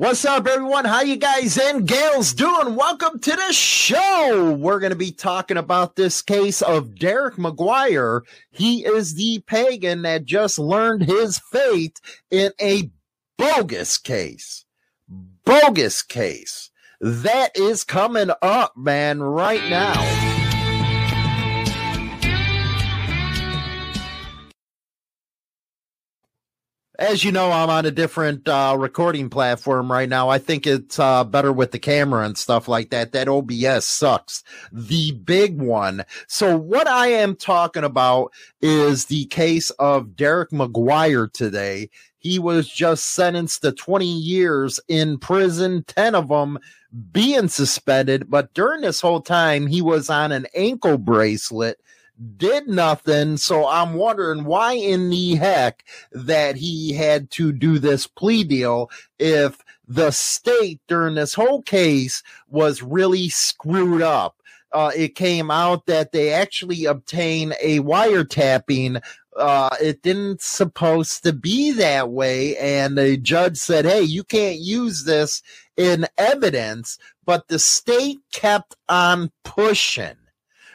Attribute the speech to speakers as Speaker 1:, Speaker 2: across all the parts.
Speaker 1: What's up, everyone? How you guys and gals doing? Welcome to the show. We're going to be talking about this case of Derek McGuire. He is the pagan that just learned his fate in a bogus case. Bogus case. That is coming up, man, right now. As you know, I'm on a different uh, recording platform right now. I think it's uh, better with the camera and stuff like that. That OBS sucks. The big one. So, what I am talking about is the case of Derek McGuire today. He was just sentenced to 20 years in prison, 10 of them being suspended. But during this whole time, he was on an ankle bracelet did nothing. So I'm wondering why in the heck that he had to do this plea deal if the state during this whole case was really screwed up. Uh, it came out that they actually obtained a wiretapping. Uh, it didn't supposed to be that way. And the judge said, Hey, you can't use this in evidence, but the state kept on pushing.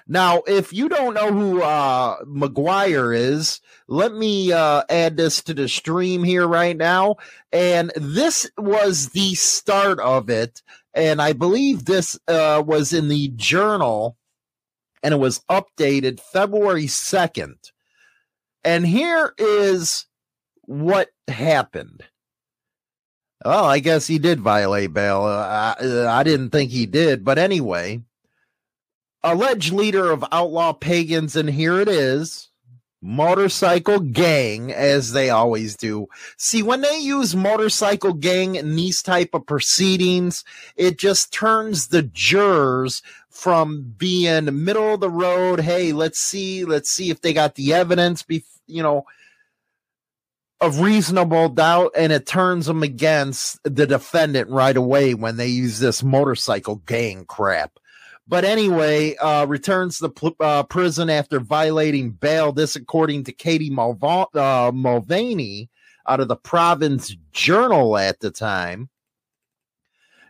Speaker 1: Now, if you don't know who uh, McGuire is, let me uh, add this to the stream here right now. And this was the start of it. And I believe this uh, was in the journal and it was updated February 2nd. And here is what happened. Well, I guess he did violate bail. I, I didn't think he did. But anyway, alleged leader of outlaw pagans, and here it is motorcycle gang as they always do. See when they use motorcycle gang in these type of proceedings it just turns the jurors from being middle of the road hey let's see let's see if they got the evidence be you know of reasonable doubt and it turns them against the defendant right away when they use this motorcycle gang crap but anyway, uh, returns to pl- uh, prison after violating bail. This, according to Katie Mulva- uh, Mulvaney out of the Providence Journal at the time.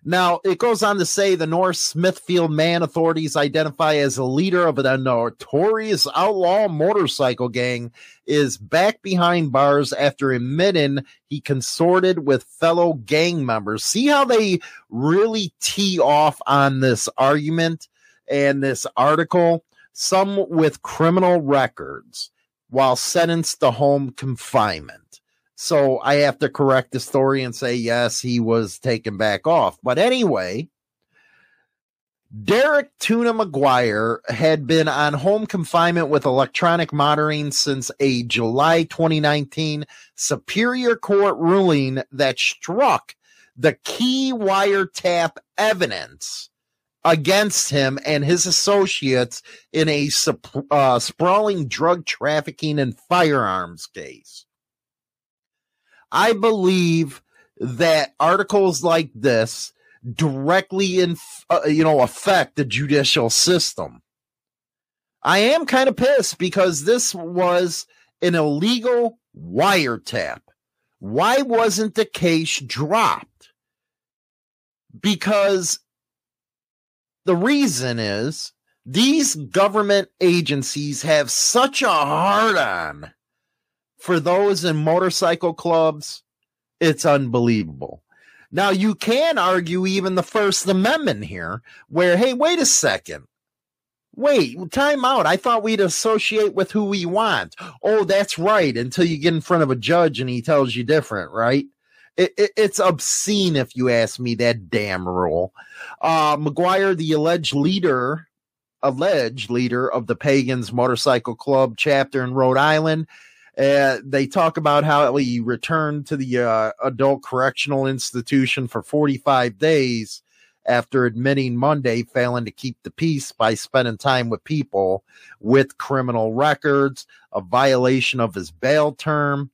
Speaker 1: Now, it goes on to say the North Smithfield man authorities identify as a leader of a notorious outlaw motorcycle gang is back behind bars after admitting he consorted with fellow gang members. See how they really tee off on this argument and this article? Some with criminal records while sentenced to home confinement. So I have to correct the story and say, yes, he was taken back off. But anyway, Derek Tuna McGuire had been on home confinement with electronic monitoring since a July 2019 Superior Court ruling that struck the key wiretap evidence against him and his associates in a uh, sprawling drug trafficking and firearms case. I believe that articles like this directly in uh, you know affect the judicial system. I am kind of pissed because this was an illegal wiretap. Why wasn't the case dropped? Because the reason is these government agencies have such a hard on for those in motorcycle clubs, it's unbelievable. Now, you can argue even the First Amendment here, where, hey, wait a second. Wait, time out. I thought we'd associate with who we want. Oh, that's right. Until you get in front of a judge and he tells you different, right? It, it, it's obscene if you ask me that damn rule. Uh, McGuire, the alleged leader, alleged leader of the Pagans Motorcycle Club chapter in Rhode Island, uh, they talk about how he returned to the uh, adult correctional institution for 45 days after admitting Monday failing to keep the peace by spending time with people with criminal records, a violation of his bail term.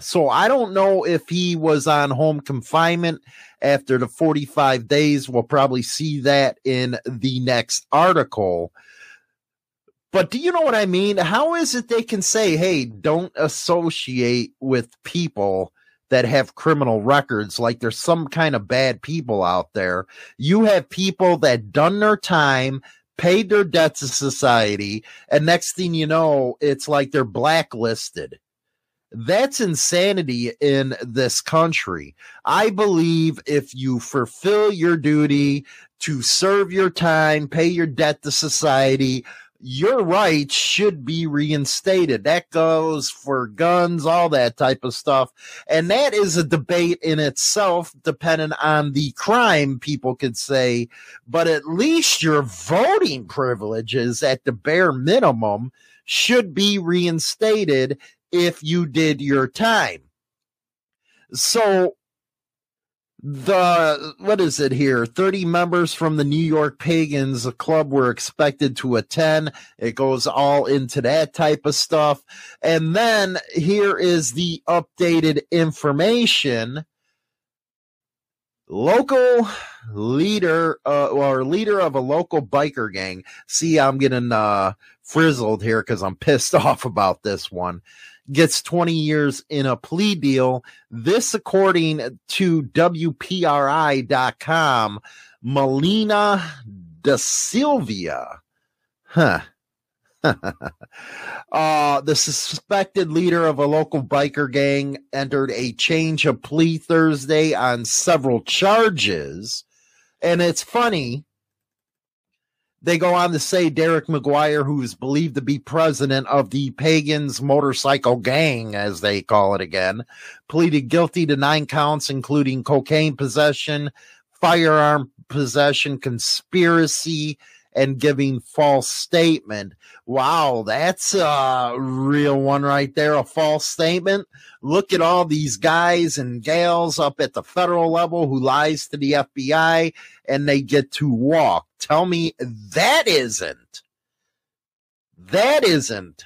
Speaker 1: So I don't know if he was on home confinement after the 45 days. We'll probably see that in the next article. But do you know what I mean? How is it they can say, hey, don't associate with people that have criminal records, like there's some kind of bad people out there. You have people that done their time, paid their debt to society, and next thing you know, it's like they're blacklisted. That's insanity in this country. I believe if you fulfill your duty to serve your time, pay your debt to society, your rights should be reinstated. That goes for guns, all that type of stuff. And that is a debate in itself, depending on the crime, people could say. But at least your voting privileges at the bare minimum should be reinstated if you did your time. So the what is it here? 30 members from the new york pagans club were expected to attend. It goes all into that type of stuff. And then here is the updated information. Local leader uh, or leader of a local biker gang. See i'm getting uh frizzled here because i'm pissed off about this one gets 20 years in a plea deal. This, according to WPRI.com, Melina da Silvia. Huh. uh, the suspected leader of a local biker gang entered a change of plea Thursday on several charges. And it's funny they go on to say Derek McGuire, who is believed to be president of the Pagans Motorcycle Gang, as they call it again, pleaded guilty to nine counts, including cocaine possession, firearm possession, conspiracy, and giving false statement. Wow, that's a real one right there. A false statement. Look at all these guys and gals up at the federal level who lies to the FBI and they get to walk. Tell me that isn't, that isn't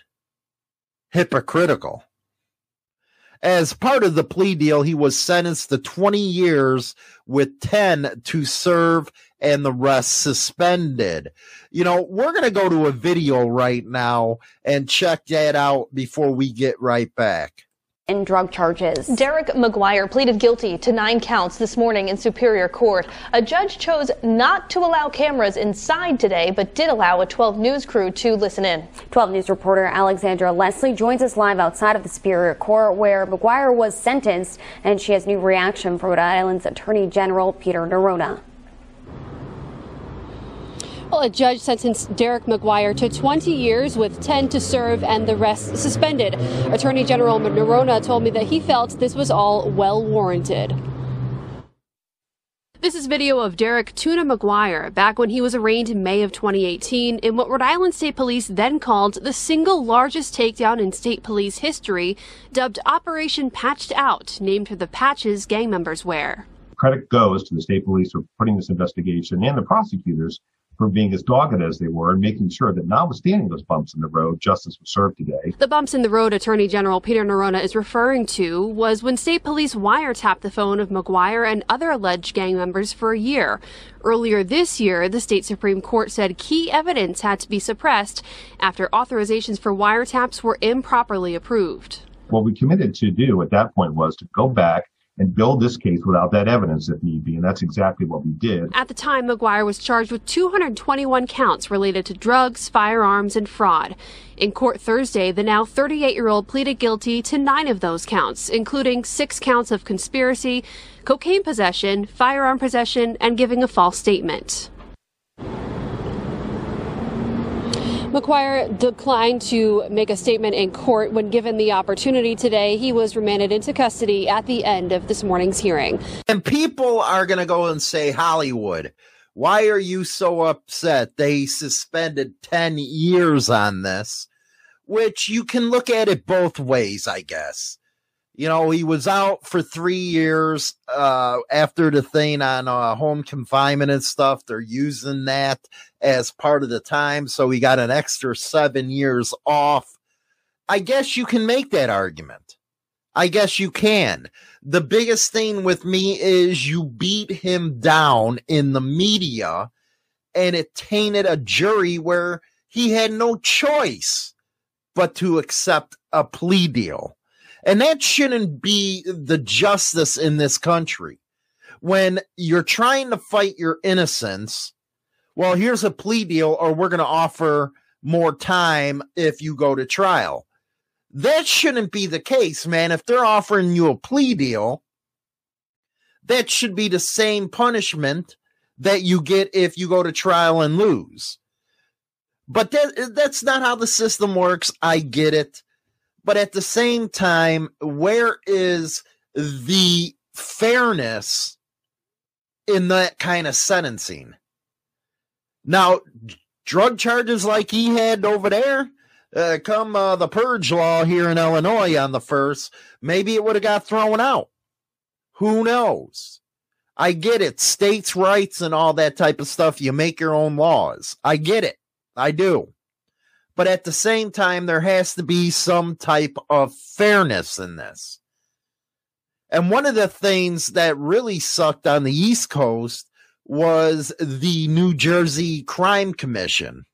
Speaker 1: hypocritical. As part of the plea deal, he was sentenced to 20 years with 10 to serve and the rest suspended. You know, we're going to go to a video right now and check that out before we get right back
Speaker 2: in drug charges.
Speaker 3: Derek McGuire pleaded guilty to nine counts this morning in Superior Court. A judge chose not to allow cameras inside today, but did allow a 12 News crew to listen in.
Speaker 2: 12 News reporter Alexandra Leslie joins us live outside of the Superior Court where McGuire was sentenced, and she has new reaction from Rhode Island's Attorney General Peter Neronha.
Speaker 4: Well, a judge sentenced Derek McGuire to 20 years with 10 to serve and the rest suspended. Attorney General Neronha told me that he felt this was all well warranted. This is video of Derek Tuna McGuire back when he was arraigned in May of 2018 in what Rhode Island State Police then called the single largest takedown in state police history, dubbed Operation Patched Out, named for the patches gang members wear.
Speaker 5: Credit goes to the state police for putting this investigation and the prosecutors for being as dogged as they were and making sure that notwithstanding those bumps in the road, justice was served today.
Speaker 4: The bumps in the road Attorney General Peter Neronha is referring to was when state police wiretapped the phone of McGuire and other alleged gang members for a year. Earlier this year, the state Supreme Court said key evidence had to be suppressed after authorizations for wiretaps were improperly approved.
Speaker 5: What we committed to do at that point was to go back and build this case without that evidence if need be. And that's exactly what we did.
Speaker 4: At the time, McGuire was charged with 221 counts related to drugs, firearms, and fraud. In court Thursday, the now 38 year old pleaded guilty to nine of those counts, including six counts of conspiracy, cocaine possession, firearm possession, and giving a false statement. McGuire declined to make a statement in court when given the opportunity today. He was remanded into custody at the end of this morning's hearing.
Speaker 1: And people are going to go and say, Hollywood, why are you so upset? They suspended 10 years on this, which you can look at it both ways, I guess. You know, he was out for three years uh, after the thing on uh, home confinement and stuff. They're using that as part of the time. So he got an extra seven years off. I guess you can make that argument. I guess you can. The biggest thing with me is you beat him down in the media and it tainted a jury where he had no choice but to accept a plea deal. And that shouldn't be the justice in this country. When you're trying to fight your innocence, well, here's a plea deal, or we're going to offer more time if you go to trial. That shouldn't be the case, man. If they're offering you a plea deal, that should be the same punishment that you get if you go to trial and lose. But that, that's not how the system works. I get it. But at the same time, where is the fairness in that kind of sentencing? Now, drug charges like he had over there, uh, come uh, the purge law here in Illinois on the first, maybe it would have got thrown out. Who knows? I get it. States' rights and all that type of stuff. You make your own laws. I get it. I do. But at the same time, there has to be some type of fairness in this. And one of the things that really sucked on the East Coast was the New Jersey Crime Commission.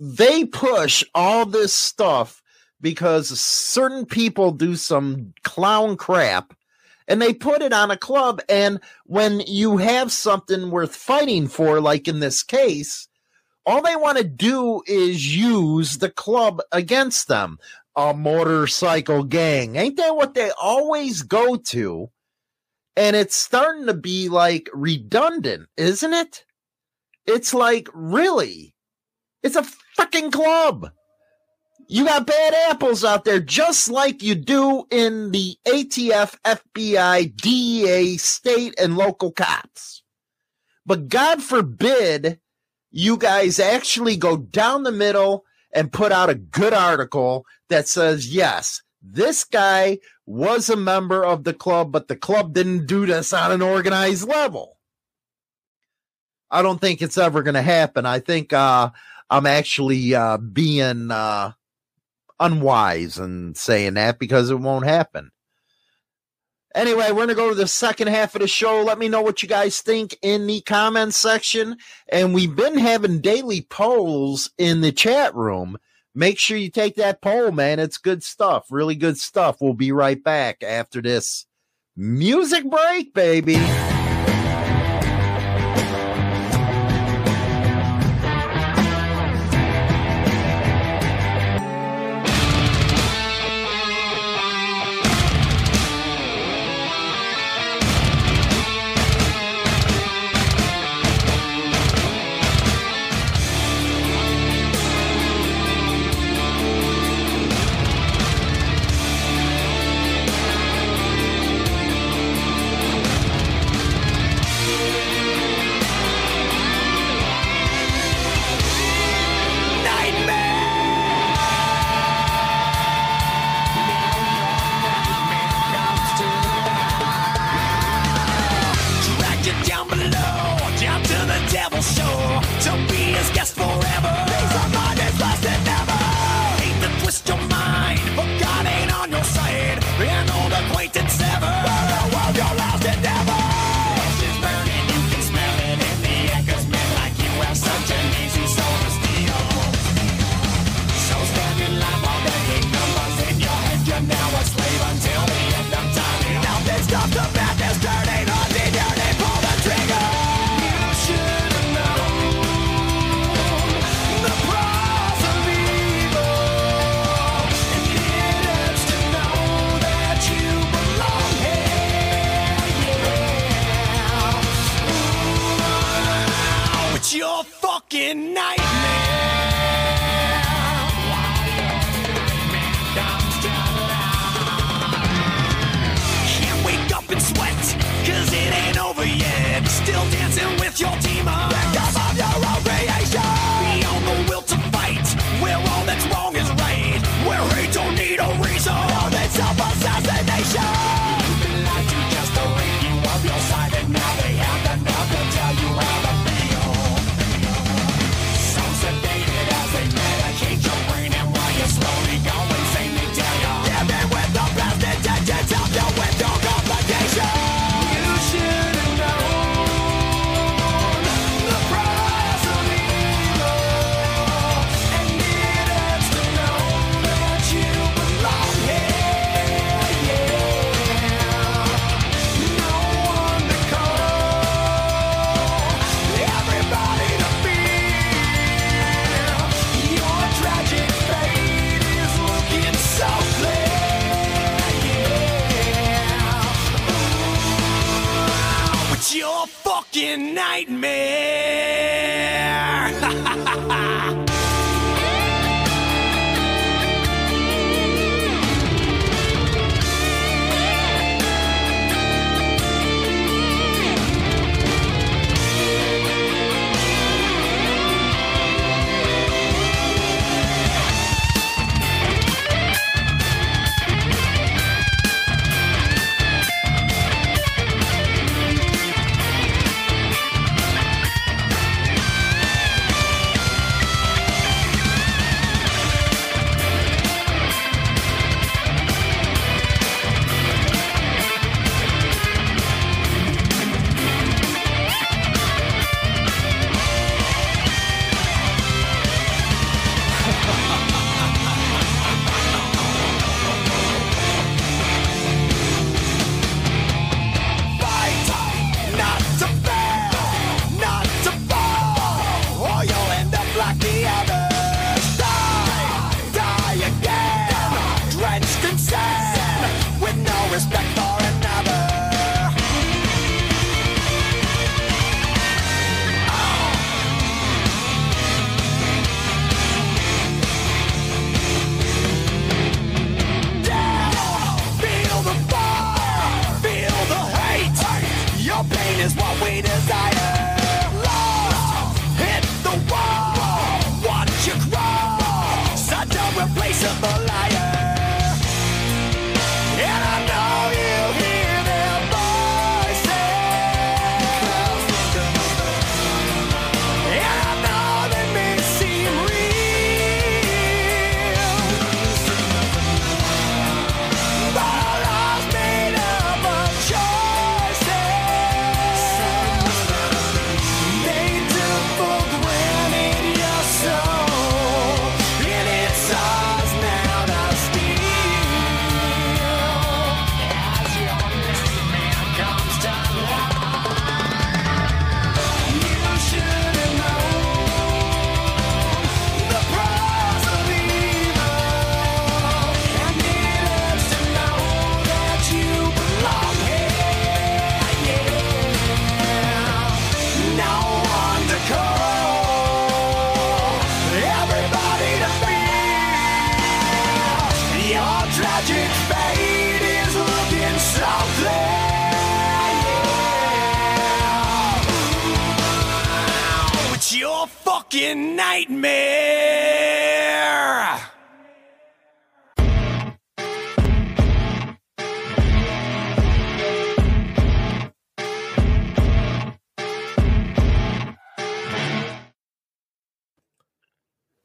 Speaker 1: They push all this stuff because certain people do some clown crap and they put it on a club. And when you have something worth fighting for, like in this case, all they want to do is use the club against them. A motorcycle gang. Ain't that what they always go to? And it's starting to be like redundant, isn't it? It's like, really? It's a fucking club. You got bad apples out there, just like you do in the ATF, FBI, DEA, state, and local cops. But God forbid you guys actually go down the middle and put out a good article that says, yes, this guy was a member of the club, but the club didn't do this on an organized level. I don't think it's ever going to happen. I think uh, I'm actually uh, being uh, unwise in saying that because it won't happen. Anyway, we're going to go to the second half of the show. Let me know what you guys think in the comments section. And we've been having daily polls in the chat room. Make sure you take that poll, man. It's good stuff. Really good stuff. We'll be right back after this music break, baby.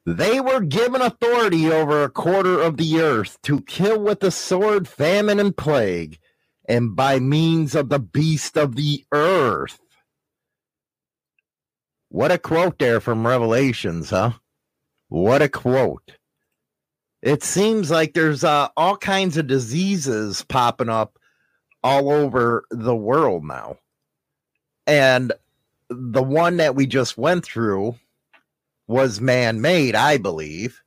Speaker 6: They
Speaker 1: were given authority over a quarter of the earth to kill with the sword, famine, and plague, and by means of the beast of the earth. What a quote there from Revelations, huh? What a quote. It seems like there's uh, all kinds of diseases popping up all over the world now. And the one that we just went through was man made, I believe.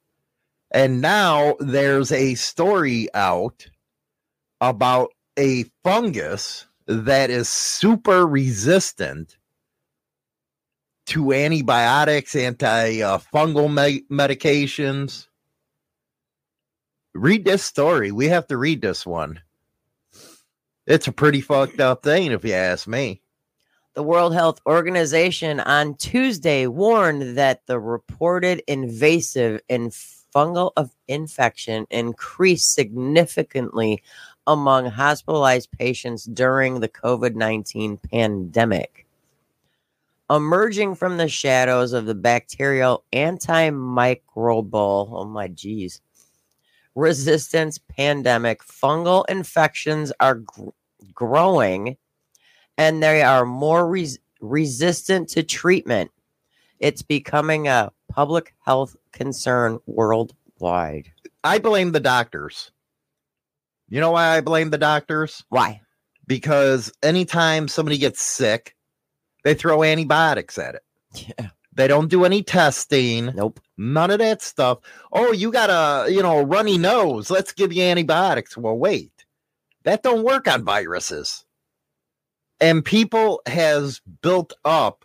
Speaker 1: And now there's a story out about a fungus that is super resistant to antibiotics, anti uh, fungal me- medications. Read this story. We have to read this one. It's a pretty fucked up thing, if you ask me.
Speaker 7: The World Health Organization on Tuesday warned that the reported invasive and fungal of infection increased significantly among hospitalized patients during the COVID 19 pandemic. Emerging from the shadows of the bacterial antimicrobial, oh my geez, resistance pandemic, fungal infections are gr- growing and they are more res- resistant to treatment. It's becoming a public health concern worldwide.
Speaker 1: I blame the doctors. You know why I blame the doctors?
Speaker 7: Why?
Speaker 1: Because anytime somebody gets sick, they throw antibiotics at it.
Speaker 7: Yeah.
Speaker 1: They don't do any testing.
Speaker 7: Nope.
Speaker 1: None of that stuff. Oh, you got a, you know, runny nose. Let's give you antibiotics. Well, wait. That don't work on viruses. And people has built up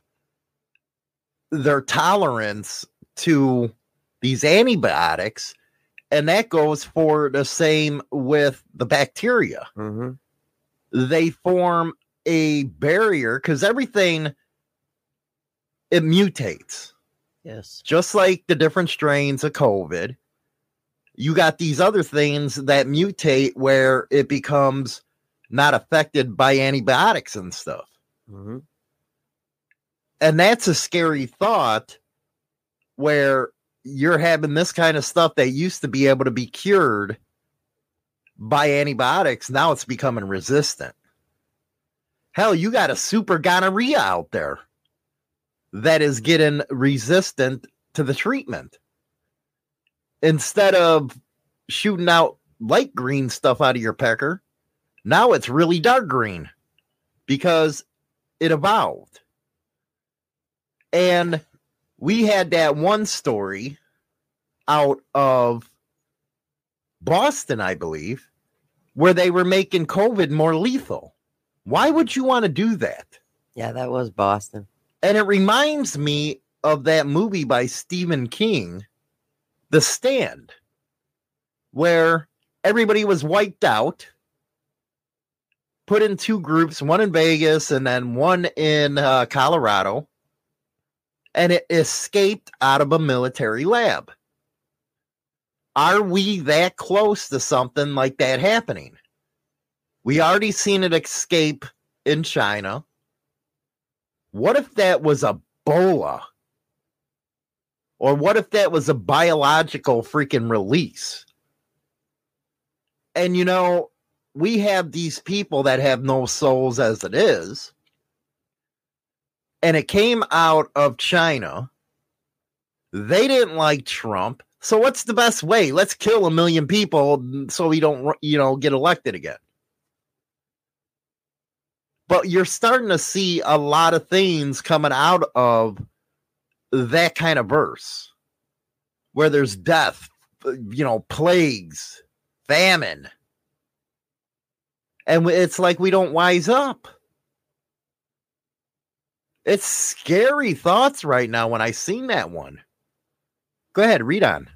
Speaker 1: their tolerance to these antibiotics and that goes for the same with the bacteria.
Speaker 7: Hmm
Speaker 1: they form a barrier because everything it mutates.
Speaker 7: Yes.
Speaker 1: just like the different strains of covid you got these other things that mutate where it becomes not affected by antibiotics and stuff.
Speaker 7: Hmm
Speaker 1: and that's a scary thought where you're having this kind of stuff that used to be able to be cured by antibiotics now it's becoming resistant. Hell you got a super gonorrhea out there that is getting resistant to the treatment. Instead of shooting out light green stuff out of your pecker now it's really dark green because it evolved and we had that one story out of Boston, I believe, where they were making COVID more lethal. Why would you want to do that?
Speaker 7: Yeah, that was Boston.
Speaker 1: And it reminds me of that movie by Stephen King, The Stand, where everybody was wiped out, put in two groups, one in Vegas and then one in uh, Colorado, and it escaped out of a military lab. Are we that close to something like that happening? We already seen it escape in China. What if that was Ebola? Or what if that was a biological freaking release? And you know, we have these people that have no souls as it is. And it came out of China. They didn't like Trump. So what's the best way? Let's kill a million people so we don't, you know, get elected again. But you're starting to see a lot of things coming out of that kind of verse where there's death, you know, plagues, famine. And it's like we don't wise up. It's scary thoughts right now when I seen that one. Go ahead, read on.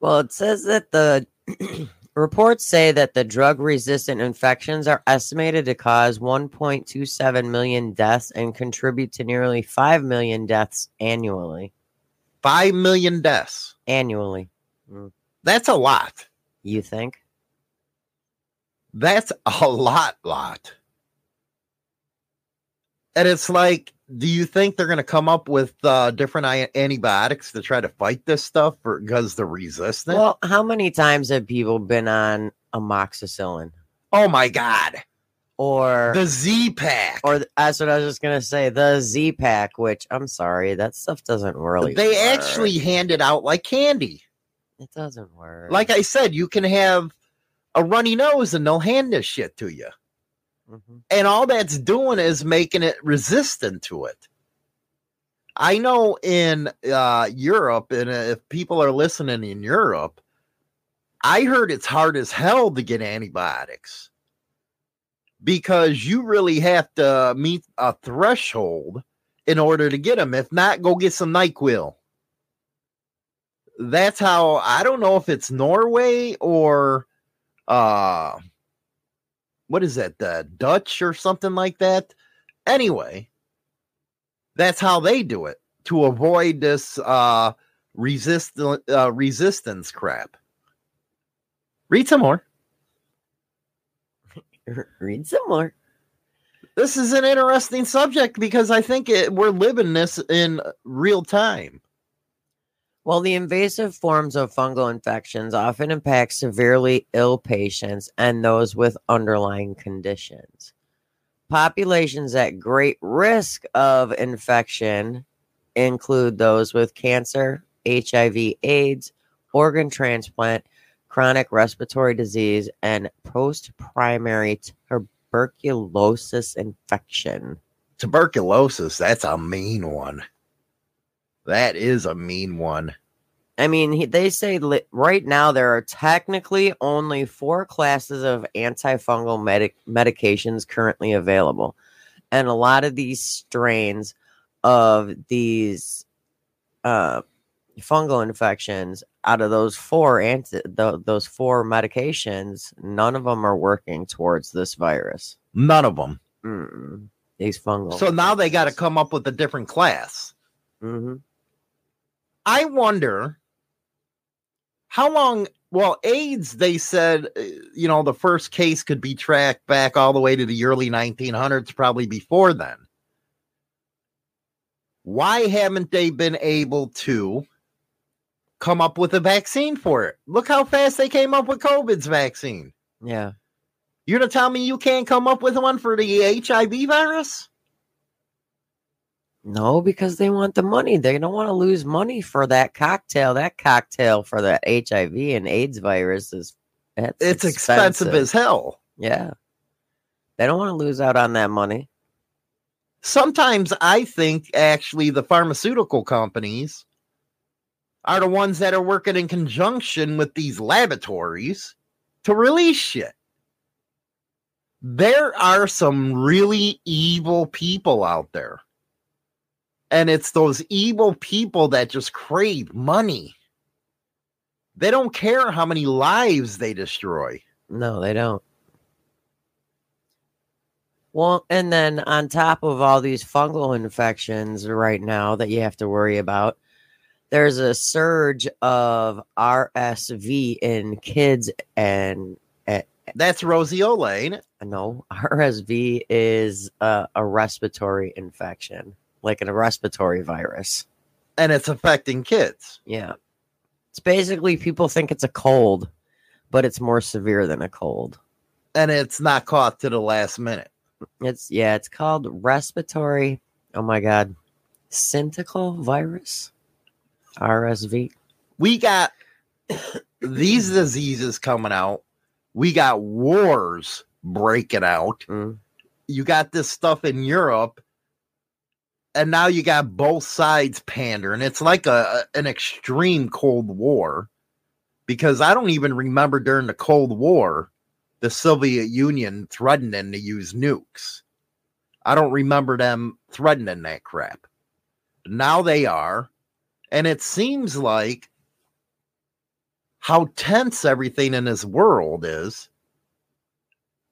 Speaker 7: Well, it says that the reports say that the drug resistant infections are estimated to cause 1.27 million deaths and contribute to nearly 5 million deaths annually.
Speaker 1: Five million deaths.
Speaker 7: Annually, hmm.
Speaker 1: That's a lot.
Speaker 7: you think?
Speaker 1: That's a lot, lot. And it's like, do you think they're going to come up with uh, different I- antibiotics to try to fight this stuff because they're resistant?
Speaker 7: Well, how many times have people been on amoxicillin
Speaker 1: oh my God.
Speaker 7: or
Speaker 1: The Z Pack.
Speaker 7: or that's what I was just gonna say, the Z pack, which I'm sorry, that stuff doesn't really.
Speaker 1: they
Speaker 7: work.
Speaker 1: actually hand it out like candy.
Speaker 7: it doesn't work.
Speaker 1: Like I said, you can have a runny nose and they'll hand this shit to you.
Speaker 7: Mhm.
Speaker 1: and all that's doing is making it resistant to it. I know in uh, Europe, and if people are listening in Europe, I heard it's hard as hell to get antibiotics because you really have to meet a threshold in order to get them. If not, go get some NyQuil. That's how I don't know if it's Norway or uh what is that the dutch or something like that? Anyway that's how they do it to avoid this uh resist uh, resistance crap. Read some more.
Speaker 7: Read some more.
Speaker 1: this is an interesting subject because i think it, we're living this in real time
Speaker 7: Well, the invasive forms of fungal infections often impact severely ill patients and those with underlying conditions. Populations at great risk of infection include those with cancer, HIV, AIDS, organ transplant, chronic respiratory disease, and post primary tuberculosis infection.
Speaker 1: tuberculosis that's a mean one that is a mean one
Speaker 7: I mean, he, they say li- right now there are technically only four classes of antifungal medic- medications currently available. And a lot of these strains of these uh, fungal infections, out of those four anti- th- those four medications, none of them are working towards this virus.
Speaker 1: None of them.
Speaker 7: Mm-mm. These fungal.
Speaker 1: So now they got to come up with a different class.
Speaker 7: hmm
Speaker 1: I wonder how long. Well, AIDS, they said, uh, you know, the first case could be tracked back all the way to the early 1900s, probably before then. Why haven't they been able to come up with a vaccine for it? Look how fast they came up with COVID's vaccine.
Speaker 7: Yeah.
Speaker 1: You're gonna tell me you can't come up with one for the HIV virus?
Speaker 7: No, because they want the money. They don't want to lose money for that cocktail. That cocktail for the HIV and AIDS virus is it's,
Speaker 1: It's expensive as hell.
Speaker 7: yeah. They don't want to lose out on that money.
Speaker 1: sometimes I think actually the pharmaceutical companies are the ones that are working in conjunction with these laboratories to release shit. There are some really evil people out there. And it's those evil people that just crave money. They don't care how many lives they destroy.
Speaker 7: No, they don't. Well, and then on top of all these fungal infections right now that you have to worry about, there's a surge of RSV in kids and eh,
Speaker 1: That's roseola, ain't it?
Speaker 7: no, RSV is a respiratory infection, like a respiratory virus.
Speaker 1: And it's affecting kids.
Speaker 7: Yeah. It's basically people think it's a cold, but it's more severe than a cold.
Speaker 1: And it's not caught to the last minute.
Speaker 7: It's yeah, it's called respiratory. Oh my god, syncytial virus, RSV.
Speaker 1: we got these diseases coming out. We got wars breaking out.
Speaker 7: Mm.
Speaker 1: You got this stuff in Europe, and now you got both sides pandering. It's like a an extreme Cold War because I don't even remember during the Cold War the Soviet Union threatening to use nukes. I don't remember them threatening that crap. Now they are. And it seems like how tense everything in this world is.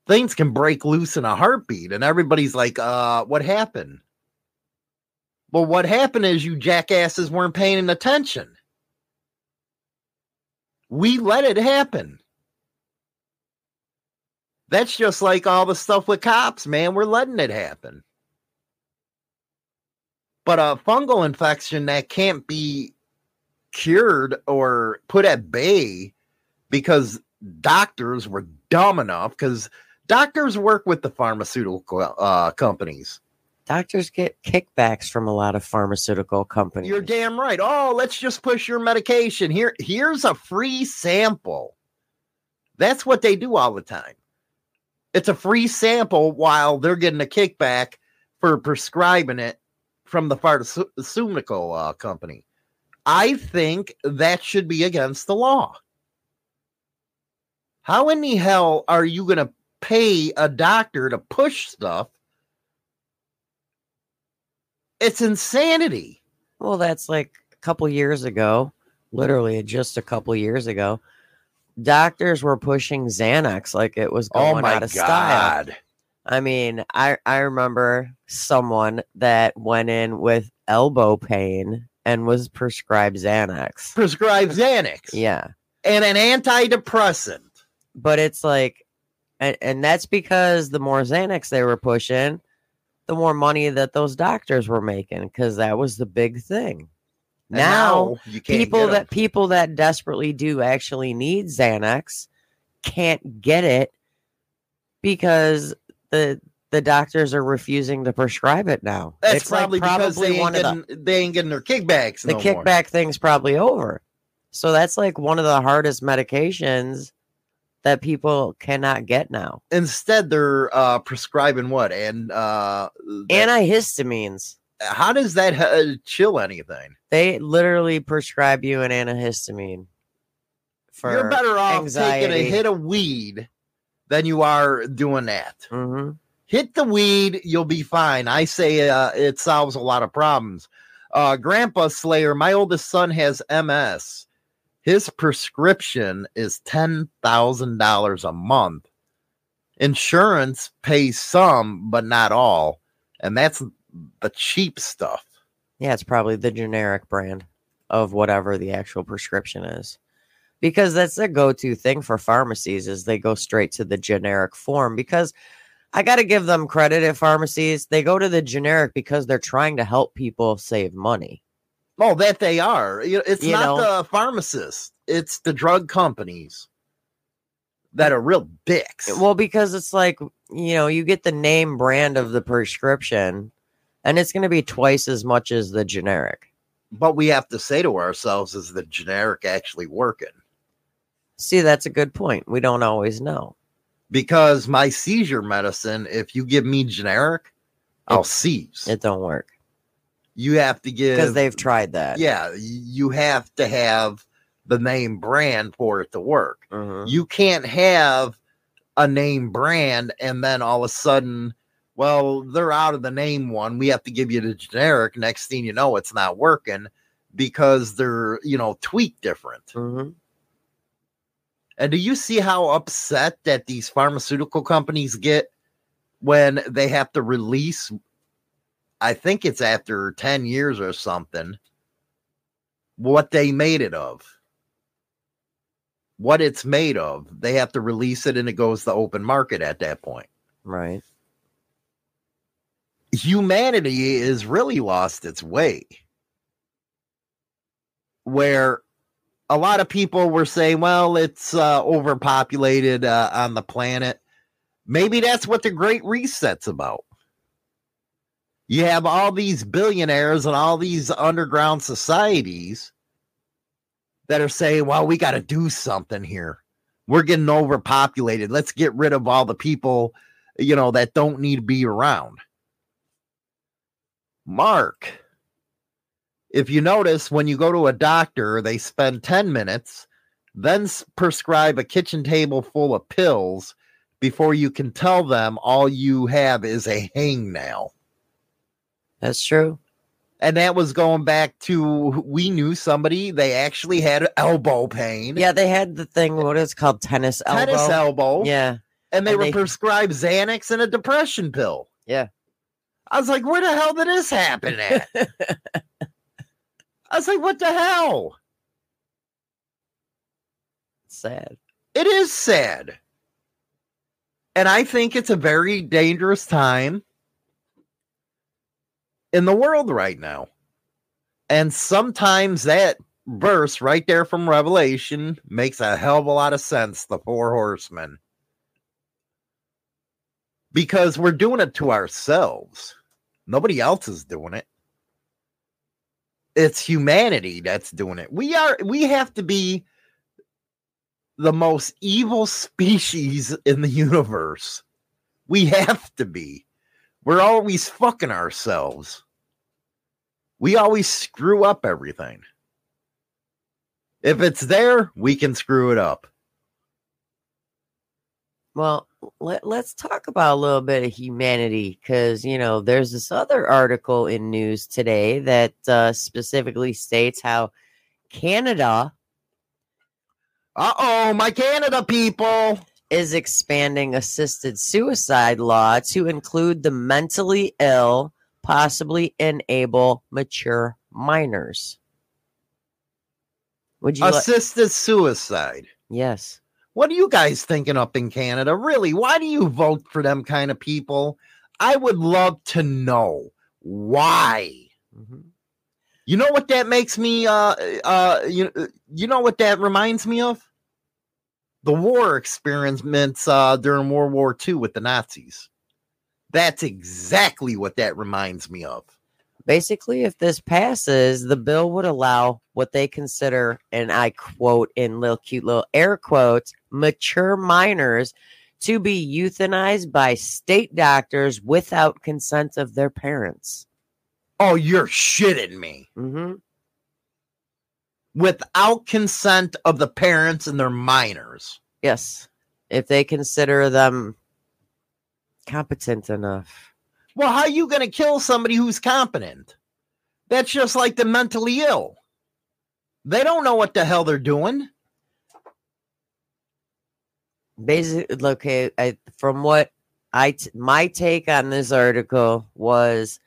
Speaker 1: Things can break loose in a heartbeat, and everybody's like, uh, what happened? Well, what happened is you jackasses weren't paying attention. We let it happen. That's just like all the stuff with cops, man. We're letting it happen. But a fungal infection that can't be cured or put at bay because doctors were dumb enough because doctors work with the pharmaceutical uh, companies.
Speaker 7: Doctors get kickbacks from a lot of pharmaceutical companies.
Speaker 1: You're damn right. Oh, let's just push your medication. Here, here's a free sample. That's what they do all the time. It's a free sample while they're getting a kickback for prescribing it from the pharmaceutical uh, company. I think that should be against the law. How in the hell are you going to pay a doctor to push stuff? It's insanity.
Speaker 7: Well, that's like a couple years ago, literally just a couple years ago. Doctors were pushing Xanax like it was oh going
Speaker 1: oh my
Speaker 7: out of style. I mean, I I remember someone that went in with elbow pain and was prescribed Xanax.
Speaker 1: Prescribed Xanax
Speaker 7: Yeah.
Speaker 1: and an antidepressant.
Speaker 7: But it's like and, and that's because the more Xanax they were pushing, the more money that those doctors were making because that was the big thing.
Speaker 1: And
Speaker 7: now
Speaker 1: you
Speaker 7: people that people that desperately do actually need Xanax can't get it because the the doctors are refusing to prescribe it now.
Speaker 1: That's
Speaker 7: it's like
Speaker 1: probably, because they ain't,
Speaker 7: of the
Speaker 1: getting, they ain't getting their kickbacks.
Speaker 7: the
Speaker 1: no more.
Speaker 7: kickback thing's probably over. So that's like one of the hardest medications that people cannot get now.
Speaker 1: Instead, they're uh, prescribing what and uh, that-
Speaker 7: Antihistamines.
Speaker 1: how does that uh, chill anything?
Speaker 7: They literally prescribe you an antihistamine for
Speaker 1: You're better off taking a hit of weed than you are doing that.
Speaker 7: hmm
Speaker 1: Hit the weed, you'll be fine. I say uh, it solves a lot of problems. Uh, Grandpa Slayer, my oldest son has MS. His prescription is ten thousand dollars a month. Insurance pays some, but not all, and that's the cheap stuff.
Speaker 7: Yeah, it's probably the generic brand of whatever the actual prescription is. Because that's their go-to thing for pharmacies is they go straight to the generic form because I got to give them credit at pharmacies. They go to the generic because they're trying to help people save money.
Speaker 1: Oh, that they are. It's
Speaker 7: You
Speaker 1: not
Speaker 7: know.
Speaker 1: the pharmacists; it's the drug companies that are real dicks.
Speaker 7: Well, because it's like, you know, you get the name brand of the prescription and it's going to be twice as much as the generic.
Speaker 1: but we have to say to ourselves, is the generic actually working?
Speaker 7: See, that's a good point. We don't always know.
Speaker 1: Because my seizure medicine, if you give me generic, I'll seize.
Speaker 7: It don't work
Speaker 1: you have to give
Speaker 7: because they've tried that.
Speaker 1: yeah, you have to have the name brand for it to work.
Speaker 7: Mhm.
Speaker 1: You can't have a name brand and then all of a sudden, well, they're out of the name one. We have to give you the generic. Next thing you know, it's not working because they're, you know, tweaked different.
Speaker 7: Mhm.
Speaker 1: And do you see how upset that these pharmaceutical companies get when they have to release? I think it's after 10 years or something, what they made it of. What it's made of. They have to release it and it goes to open market at that point.
Speaker 7: Right.
Speaker 1: Humanity is really lost its way. Where a lot of people were saying, well, it's uh, overpopulated uh, on the planet. Maybe that's what the Great Reset's about. You have all these billionaires and all these underground societies that are saying, well, we got to do something here. We're getting overpopulated. Let's get rid of all the people, you know, that don't need to be around. Mark, if you notice, when you go to a doctor, they spend 10 minutes, then prescribe a kitchen table full of pills before you can tell them all you have is a hangnail.
Speaker 7: That's true.
Speaker 1: And that was going back to we knew somebody, they actually had elbow pain,
Speaker 7: Yeah, they had the thing, what is it called? Tennis elbow.
Speaker 1: tennis elbow,
Speaker 7: Yeah.
Speaker 1: and they
Speaker 7: and
Speaker 1: were
Speaker 7: they-
Speaker 1: prescribed Xanax and a depression pill.
Speaker 7: Yeah.
Speaker 1: I was like, where the hell did this happen at? I was like, what the hell?
Speaker 7: Sad.
Speaker 1: It is sad. And I think it's a very dangerous time in the world right now. And sometimes that verse right there from Revelation makes a hell of a lot of sense. The four horsemen. Because we're doing it to ourselves. Nobody else is doing it. It's humanity that's doing it. We are, we have to be the most evil species in the universe. We have to be. We're always fucking ourselves. We always screw up everything. If it's there, we can screw it up.
Speaker 7: Well, let, let's talk about a little bit of humanity because, you know, there's this other article in news today that uh, specifically states how Canada
Speaker 1: Uh oh, my Canada people.
Speaker 7: Is expanding assisted suicide law to include the mentally ill, possibly enable mature minors. Would you?
Speaker 1: Assisted suicide.
Speaker 7: yes.
Speaker 1: What are you guys thinking up in Canada? Really? Why do you vote for them kind of people? I would love to know why.
Speaker 7: Mhm.
Speaker 1: You know what that makes me uh uh you you know what that reminds me of? The war experiments uh during World War II with the Nazis. That's exactly what that reminds me of.
Speaker 7: Basically, if this passes, the bill would allow what they consider, and I quote in little cute little air quotes, mature minors to be euthanized by state doctors without consent of their parents.
Speaker 1: Oh, you're shitting me.
Speaker 7: hmm
Speaker 1: Without consent of the parents and their minors.
Speaker 7: Yes, if they consider them competent enough.
Speaker 1: Well, how are you going to kill somebody who's competent? That's just like the mentally ill. They don't know what the hell they're doing.
Speaker 7: Basically, okay, I, from what I t- my take on this article was,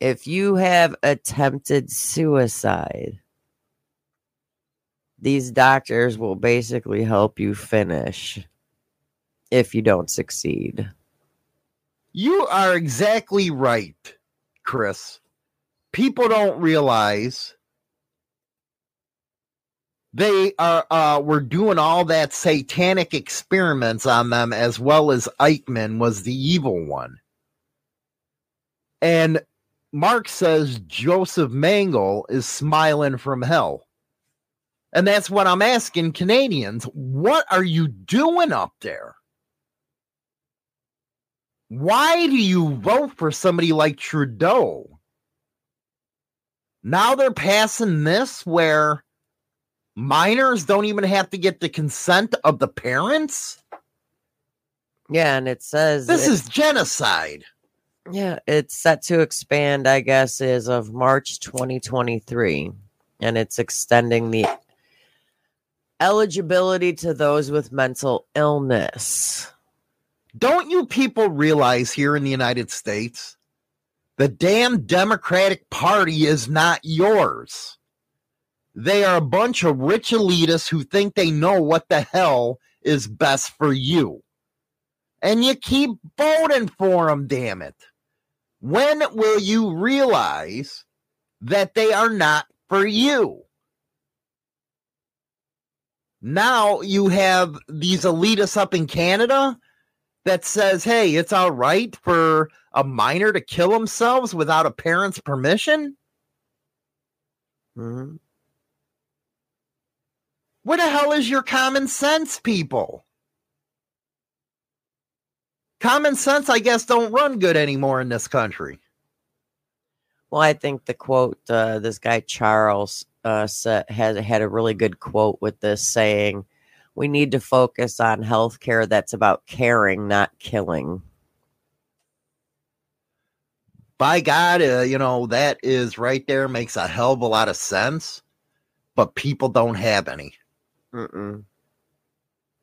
Speaker 7: if you have attempted suicide, these doctors will basically help you finish if you don't succeed.
Speaker 1: You are exactly right, Chris. People don't realize they are uh were doing all that satanic experiments on them as well as Eichmann was the evil one. And Mark says Joseph Mengele is smiling from hell. And that's what I'm asking Canadians. What are you doing up there? Why do you vote for somebody like Trudeau? Now they're passing this where minors don't even have to get the consent of the parents.
Speaker 7: Yeah, and it says
Speaker 1: This is genocide.
Speaker 7: Yeah, it's set to expand, I guess, as of March 2023. And it's extending the eligibility to those with mental illness.
Speaker 1: Don't you people realize here in the United States, the damn Democratic Party is not yours? They are a bunch of rich elitists who think they know what the hell is best for you. And you keep voting for them, damn it. When will you realize that they are not for you? Now you have these elitists up in Canada that says, hey, it's all right for a minor to kill themselves without a parent's permission?
Speaker 7: Mhm.
Speaker 1: Where the hell is your common sense, people? Common sense, I guess, don't run good anymore in this country.
Speaker 7: Well, I think the quote, uh, this guy Charles uh, said, had, had a really good quote with this saying, we need to focus on healthcare that's about caring, not killing.
Speaker 1: By God, uh, you know, that is right there, makes a hell of a lot of sense, but people don't have any.
Speaker 7: Mm-mm.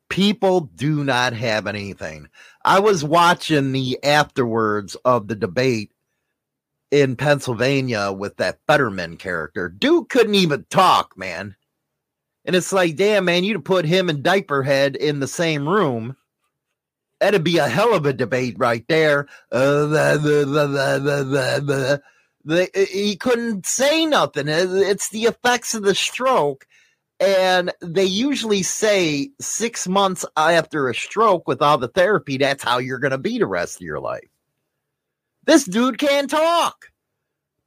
Speaker 1: people do not have anything. I was watching the afterwards of the debate in Pennsylvania with that Butterman character. Dude couldn't even talk, man. And it's like, damn, man, you'd put him and Diaperhead in the same room. That'd be a hell of a debate right there. Uh, the the the they, uh, he couldn't say nothing. Uh, it's the effects of the stroke. And they usually say six months after a stroke with all the therapy, that's how you're going to be the rest of your life. This dude can't talk.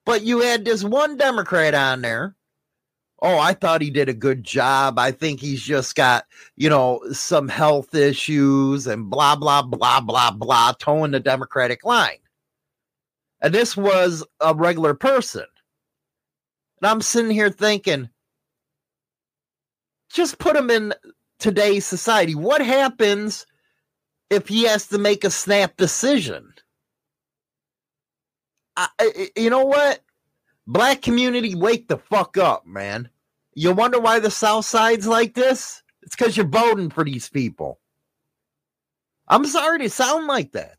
Speaker 1: But you had this one Democrat on there. Oh, I thought he did a good job. I think he's just got, you know, some health issues and blah, blah, blah, blah, blah, towing the Democratic line. And this was a regular person. And I'm sitting here thinking, just put him in today's society. What happens if he has to make a snap decision? I, you know what? Black community, wake the fuck up, man. You wonder why the South Side's like this? It's because you're voting for these people. I'm sorry to sound like that.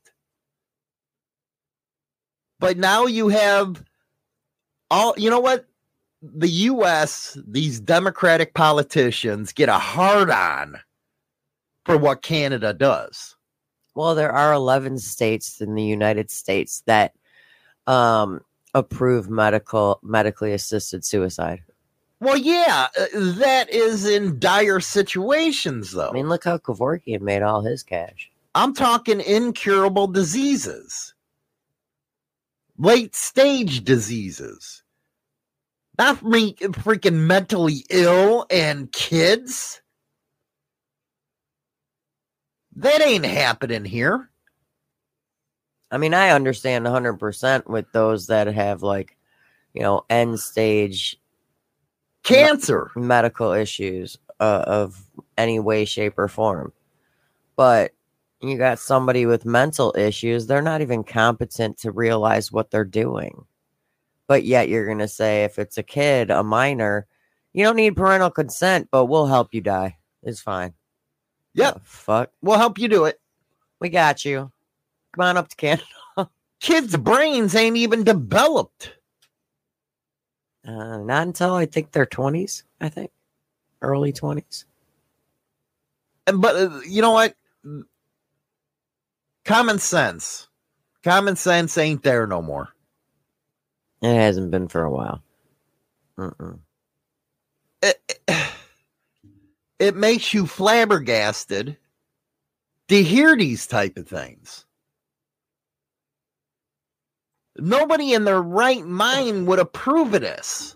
Speaker 1: But now you have all, you know what? the US, these Democratic politicians get a hard on for what Canada does.
Speaker 7: Well, there are 11 states in the United States that um, approve medical medically assisted suicide.
Speaker 1: Well, yeah, uh, that is in dire situations, though.
Speaker 7: I mean, look how Kevorkian made all his cash.
Speaker 1: I'm talking incurable diseases, late stage diseases, not re- freaking mentally ill and kids. That ain't happening here.
Speaker 7: I mean, I understand 100% with those that have like you know, end stage
Speaker 1: Cancer.
Speaker 7: medical issues uh, of any way, shape, or form. But you got somebody with mental issues, they're not even competent to realize what they're doing. But yet you're going to say, if it's a kid, a minor, you don't need parental consent, but we'll help you die. It's fine.
Speaker 1: Yep.
Speaker 7: The fuck.
Speaker 1: We'll help you do it.
Speaker 7: We got you. Come on up to Canada.
Speaker 1: Kids' brains ain't even developed.
Speaker 7: Uh, not until I think their 20s, I think. Early 20s.
Speaker 1: And- But uh, you know what? Common sense. Common sense ain't there no more.
Speaker 7: It hasn't been for a while. Mm-mm.
Speaker 1: it, it makes you flabbergasted to hear these type of things. Nobody in their right mind would approve of this.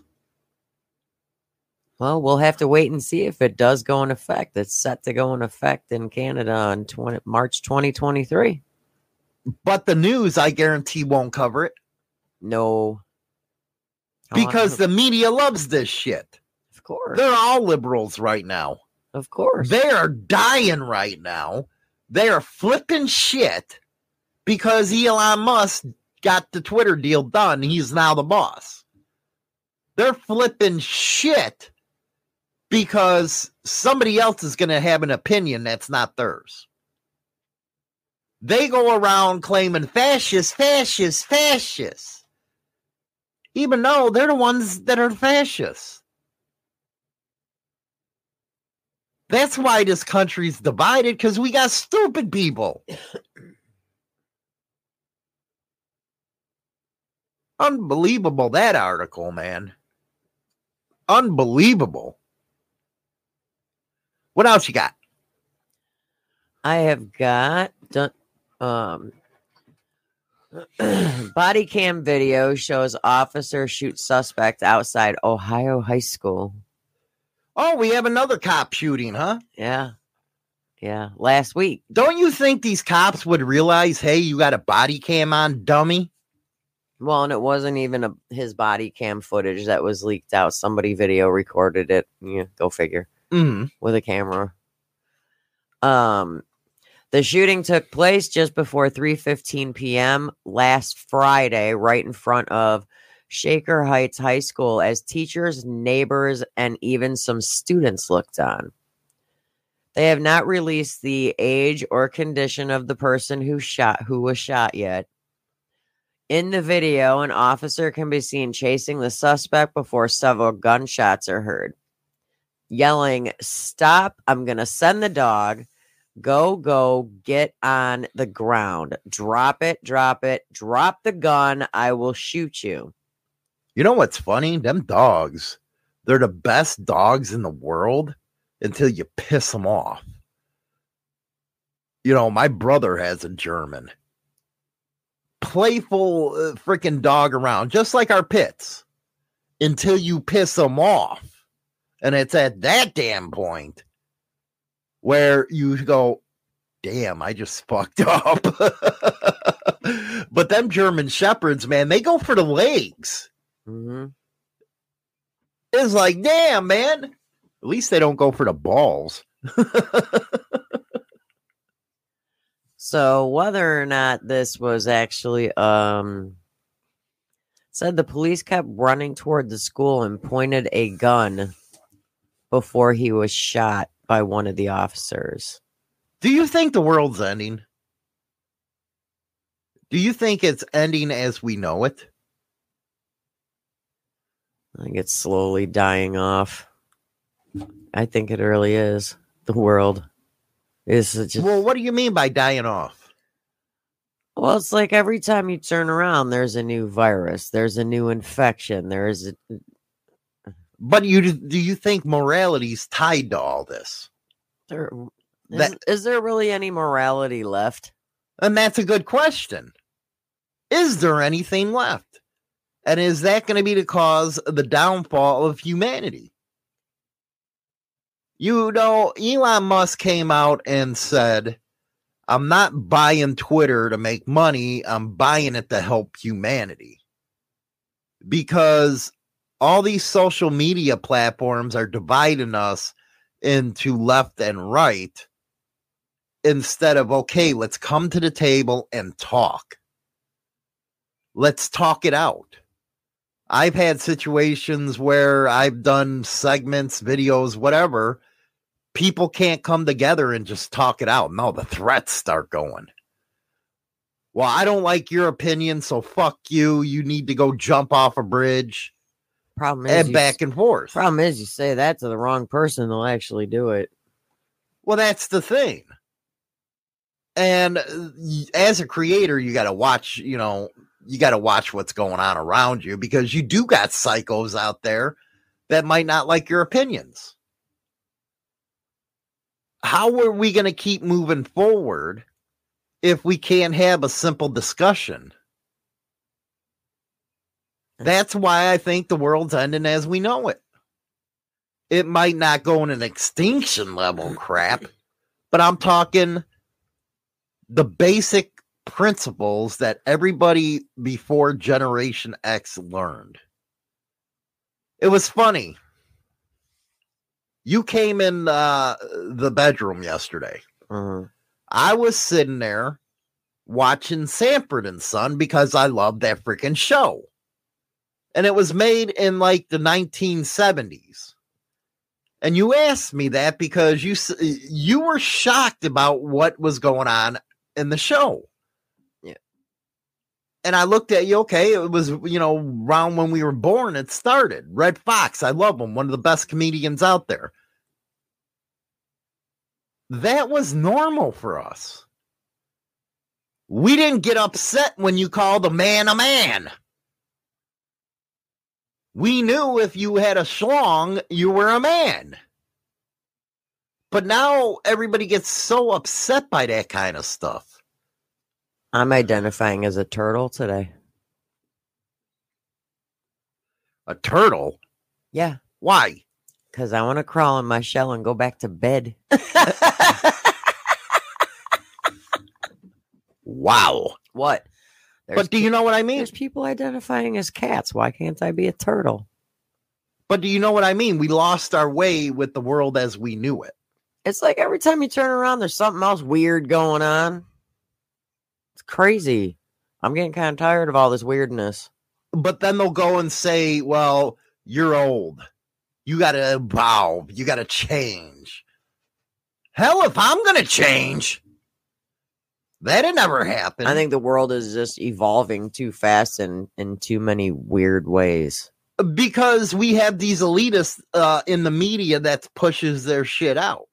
Speaker 7: Well, we'll have to wait and see if it does go in effect. It's set to go in effect in Canada on 20, March 2023.
Speaker 1: But the news, I guarantee, won't cover it
Speaker 7: No.
Speaker 1: because the media loves this shit.
Speaker 7: of course,
Speaker 1: They're all liberals right now.
Speaker 7: of course,
Speaker 1: They are dying right now. They are flipping shit because Elon Musk got the Twitter deal done. He's now the boss. They're flipping shit because somebody else is going to have an opinion that's not theirs. They go around claiming fascist, fascist, fascist, even though they're the ones that are fascists. That's why this country's divided because we got stupid people. Unbelievable that article, man. Unbelievable. What else you got?
Speaker 7: I have got done. Um, body cam video shows officer shoot suspect outside Ohio high school.
Speaker 1: Oh, we have another cop shooting, huh?
Speaker 7: Yeah, yeah. Last week,
Speaker 1: Don't you think these cops would realize, hey, you got a body cam on, dummy?
Speaker 7: Well, and it wasn't even a, his body cam footage that was leaked out. Somebody video recorded it. Yeah, go figure.
Speaker 1: Mm.
Speaker 7: With a camera. Um, the shooting took place just before 3:15 p.m. last Friday, right in front of Shaker Heights High School, as teachers, neighbors, and even some students looked on. They have not released the age or condition of the person who shot who was shot yet. In the video, an officer can be seen chasing the suspect before several gunshots are heard. Yelling, Stop, I'm going to send the dog. Go, go, get on the ground. Drop it, drop it, drop the gun. I will shoot you.
Speaker 1: You know what's funny? Them dogs, they're the best dogs in the world until you piss them off. You know, my brother has a German. Playful uh, freaking dog around, just like our pits, until you piss them off. And it's at that damn point where you go, damn, I just fucked up. but them German shepherds, man, they go for the legs.
Speaker 7: hmm
Speaker 1: It's like, damn, man. At least they don't go for the balls.
Speaker 7: So whether or not this was actually um said the police kept running toward the school and pointed a gun before he was shot by one of the officers.
Speaker 1: Do you think the world's ending? Do you think it's ending as we know it?
Speaker 7: I think it's slowly dying off. I think it really is. The world is just
Speaker 1: Well, what do you mean by dying off?
Speaker 7: Well, it's like every time you turn around, there's a new virus, there's a new infection, there is a
Speaker 1: But you do you think morality's tied to all this?
Speaker 7: there, is,
Speaker 1: That-
Speaker 7: is there really any morality left?
Speaker 1: And that's a good question. Is there anything left? And is that going to be the cause of the downfall of humanity? You know, Elon Musk came out and said, I'm not buying Twitter to make money, I'm buying it to help humanity. because all these social media platforms are dividing us into left and right instead of okay let's come to the table and talk let's talk it out i've had situations where i've done segments videos whatever people can't come together and just talk it out no the threats start going well i don't like your opinion so fuck you you need to go jump off a bridge
Speaker 7: Problem is,
Speaker 1: and back and forth
Speaker 7: Problem is, you say that to the wrong person, they'll actually do it.
Speaker 1: Well, that's the thing. And uh, as a creator, you got to watch, you know, you got to watch what's going on around you because you do got psychos out there that might not like your opinions. How are we going to keep moving forward if we can't have a simple discussion? That's why I think the world's ending as we know it. It might not go in an extinction level crap, but I'm talking the basic principles that everybody before Generation X learned. It was funny. You came in uh, the bedroom yesterday.
Speaker 7: Mhm.
Speaker 1: I was sitting there watching Sanford and Son because I love that freaking show. And it was made in like the 1970s. And you asked me that because you you were shocked about what was going on in the show.
Speaker 7: Yeah.
Speaker 1: And I looked at you, okay, it was, you know, around when we were born, it started. Redd Foxx, I love him, one of the best comedians out there. That was normal for us. We didn't get upset when you called a man a man. We knew if you had a schlong, you were a man. But now everybody gets so upset by that kind of stuff.
Speaker 7: I'm identifying as a turtle today.
Speaker 1: A turtle?
Speaker 7: Yeah,
Speaker 1: Why?
Speaker 7: Because I want to crawl in my shell and go back to bed.
Speaker 1: Wow.
Speaker 7: what? There's
Speaker 1: but do you know what I mean?
Speaker 7: There's people identifying as cats. Why can't I be a turtle?
Speaker 1: But do you know what I mean? We lost our way with the world as we knew it.
Speaker 7: It's like every time you turn around, there's something else weird going on. It's crazy. I'm getting kind of tired of all this weirdness.
Speaker 1: But then they'll go and say, well, you're old. You got to evolve. You got to change. Hell, if I'm going to change, that'd never happen.
Speaker 7: I think the world is just evolving too fast and in too many weird ways.
Speaker 1: because we have these elitists uh, in the media that pushes their shit out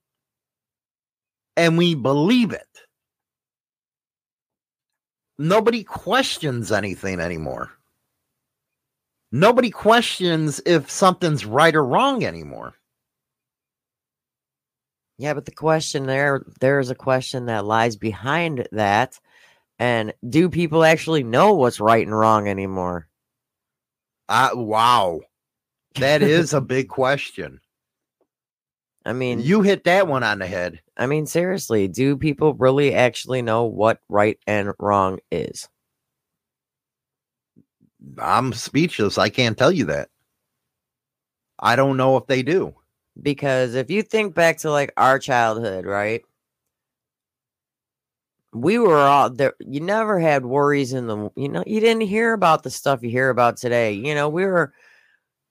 Speaker 1: and we believe it nobody questions anything anymore nobody questions if something's right or wrong anymore
Speaker 7: Yeah, but the question there there is a question that lies behind that. And do people actually know what's right and wrong anymore?
Speaker 1: uh, wow that is a big question
Speaker 7: I mean,
Speaker 1: you hit that one on the head
Speaker 7: I mean seriously, do people really actually know what right and wrong is?
Speaker 1: I'm speechless i can't tell you that i don't know if they do
Speaker 7: Because if you think back to like our childhood, right? We were all there. You never had worries in the, you know, you didn't hear about the stuff you hear about today. You know, we were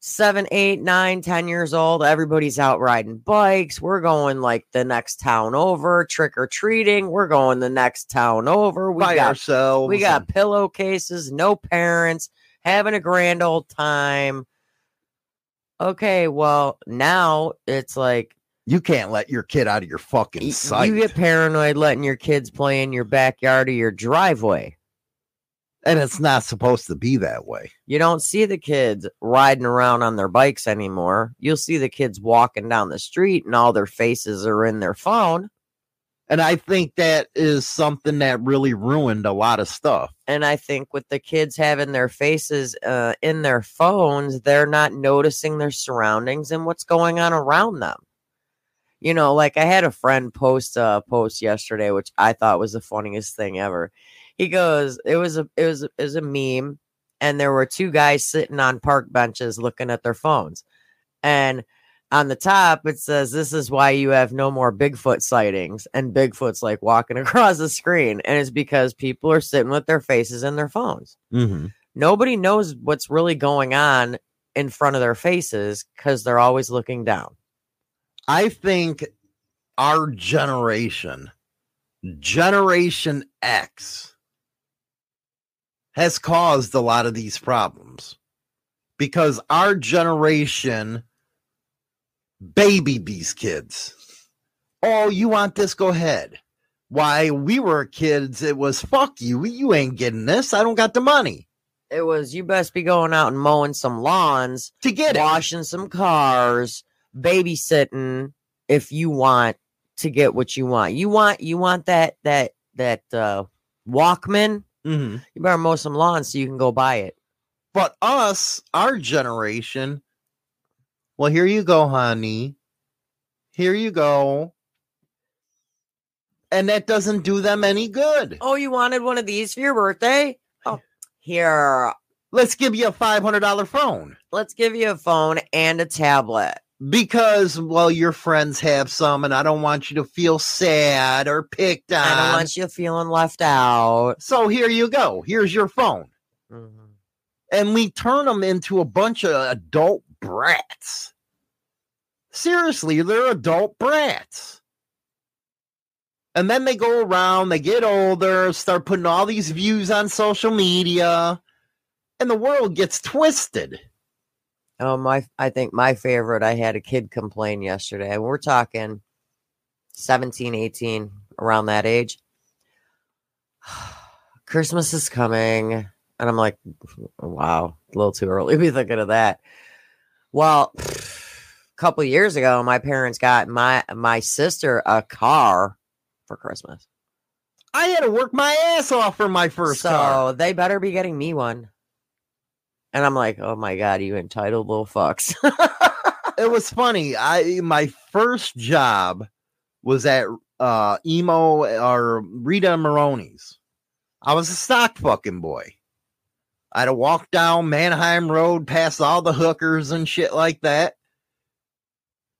Speaker 7: seven, eight, nine, ten years old. Everybody's out riding bikes. We're going like the next town over, trick or treating. We're going the next town over. We
Speaker 1: by
Speaker 7: got
Speaker 1: ourselves
Speaker 7: we got pillowcases, no parents, having a grand old time. Okay, well, now it's like
Speaker 1: You can't let your kid out of your fucking sight.
Speaker 7: you get paranoid letting your kids play in your backyard or your driveway.
Speaker 1: and it's not supposed to be that way.
Speaker 7: You don't see the kids riding around on their bikes anymore. You'll see the kids walking down the street and all their faces are in their phone.
Speaker 1: And I think that is something that really ruined a lot of stuff.
Speaker 7: And I think with the kids having their faces uh, in their phones, they're not noticing their surroundings and what's going on around them. You know, like I had a friend post a post yesterday, which I thought was the funniest thing ever. He goes, "It was a, it was, it was a meme, and there were two guys sitting on park benches looking at their phones. And on the top, it says, This is why you have no more Bigfoot sightings. And Bigfoot's like walking across the screen. And it's because people are sitting with their faces in their phones.
Speaker 1: Mm-hmm.
Speaker 7: Nobody knows what's really going on in front of their faces because they're always looking down.
Speaker 1: I think our generation, Generation X, has caused a lot of these problems because our generation babied these kids. Oh, you want this? Go ahead. Why we were kids, it was fuck you. You ain't getting this. I don't got the money
Speaker 7: It was, you best be going out and mowing some lawns,
Speaker 1: to get it.
Speaker 7: washing some cars, babysitting if you want to get what you want. You want, you want that, that, that, uh, Walkman.
Speaker 1: Mhm.
Speaker 7: You better mow some lawns so you can go buy it.
Speaker 1: But us, our generation, well, here you go, honey. Here you go. And that doesn't do them any good.
Speaker 7: Oh, you wanted one of these for your birthday? Oh, here.
Speaker 1: Let's give you a $500 phone
Speaker 7: Let's give you a phone and a tablet.
Speaker 1: because, well, your friends have some, and I don't want you to feel sad or picked on.
Speaker 7: I don't want you feeling left out.
Speaker 1: so here you go. Here's your phone.
Speaker 7: Mhm.
Speaker 1: and we turn them into a bunch of adult brats. Seriously, they're adult brats. And then they go around, they get older, start putting all these views on social media, and the world gets twisted.
Speaker 7: Oh my! I think my favorite. I had a kid complain yesterday. and We're talking 17, 18, around that age. Christmas is coming, and I'm like, wow, a little too early to be thinking of that. Well, a couple years ago, my parents got my my sister a car for Christmas.
Speaker 1: I had to work my ass off for my first
Speaker 7: so
Speaker 1: car.
Speaker 7: they better be getting me one. And I'm like, oh my god, you entitled little fucks.
Speaker 1: It was funny. I my first job was at uh emo or Rita Maroney's. I was a stock fucking boy. I had to walk down Mannheim Road past all the hookers and shit like that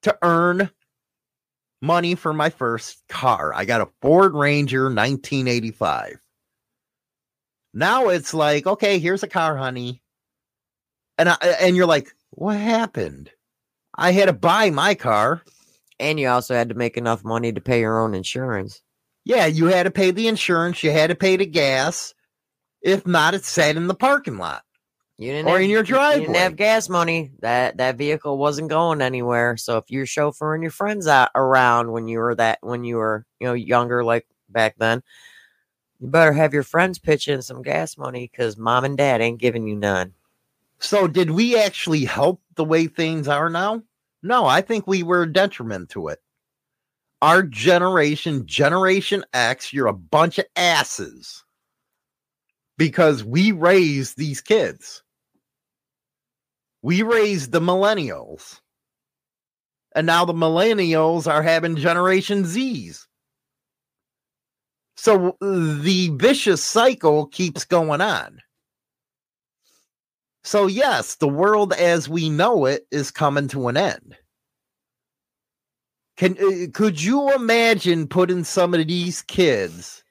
Speaker 1: to earn money for my first car. I got a Ford Ranger 1985. Now it's like, okay, here's a car, honey. And I, and you're like, what happened? I had to buy my car.
Speaker 7: and you also had to make enough money to pay your own insurance.
Speaker 1: Yeah, you had to pay the insurance, you had to pay the gas. If not, it sat in the parking lot.
Speaker 7: You didn't
Speaker 1: Or
Speaker 7: have,
Speaker 1: in your driveway.
Speaker 7: you didn't have gas money. That that vehicle wasn't going anywhere. So if you're chauffeuring your friends out around when you were that when you were you know younger like back then, you better have your friends pitch in some gas money because mom and dad ain't giving you none.
Speaker 1: So, did we actually help the way things are now? No, I think we were a detriment to it. Our generation, Generation X, you're a bunch of asses because we raised these kids. We raised the millennials. And now the millennials are having Generation Z's. So the vicious cycle keeps going on. So, yes, the world as we know it is coming to an end. Can uh, could you imagine putting some of these kids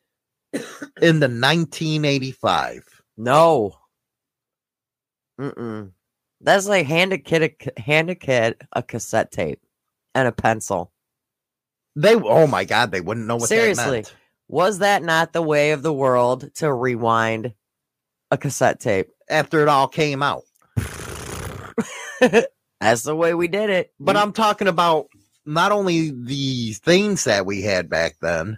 Speaker 1: in the 1985?
Speaker 7: No. Mm-mm. That's like hand a kid a hand a kid a cassette tape and a pencil.
Speaker 1: They oh my god, they wouldn't know what
Speaker 7: Seriously.
Speaker 1: that.
Speaker 7: Was that not the way of the world to rewind a cassette tape?
Speaker 1: after it all came out.
Speaker 7: That's the way we did it.
Speaker 1: But I'm talking about not only the things that we had back then,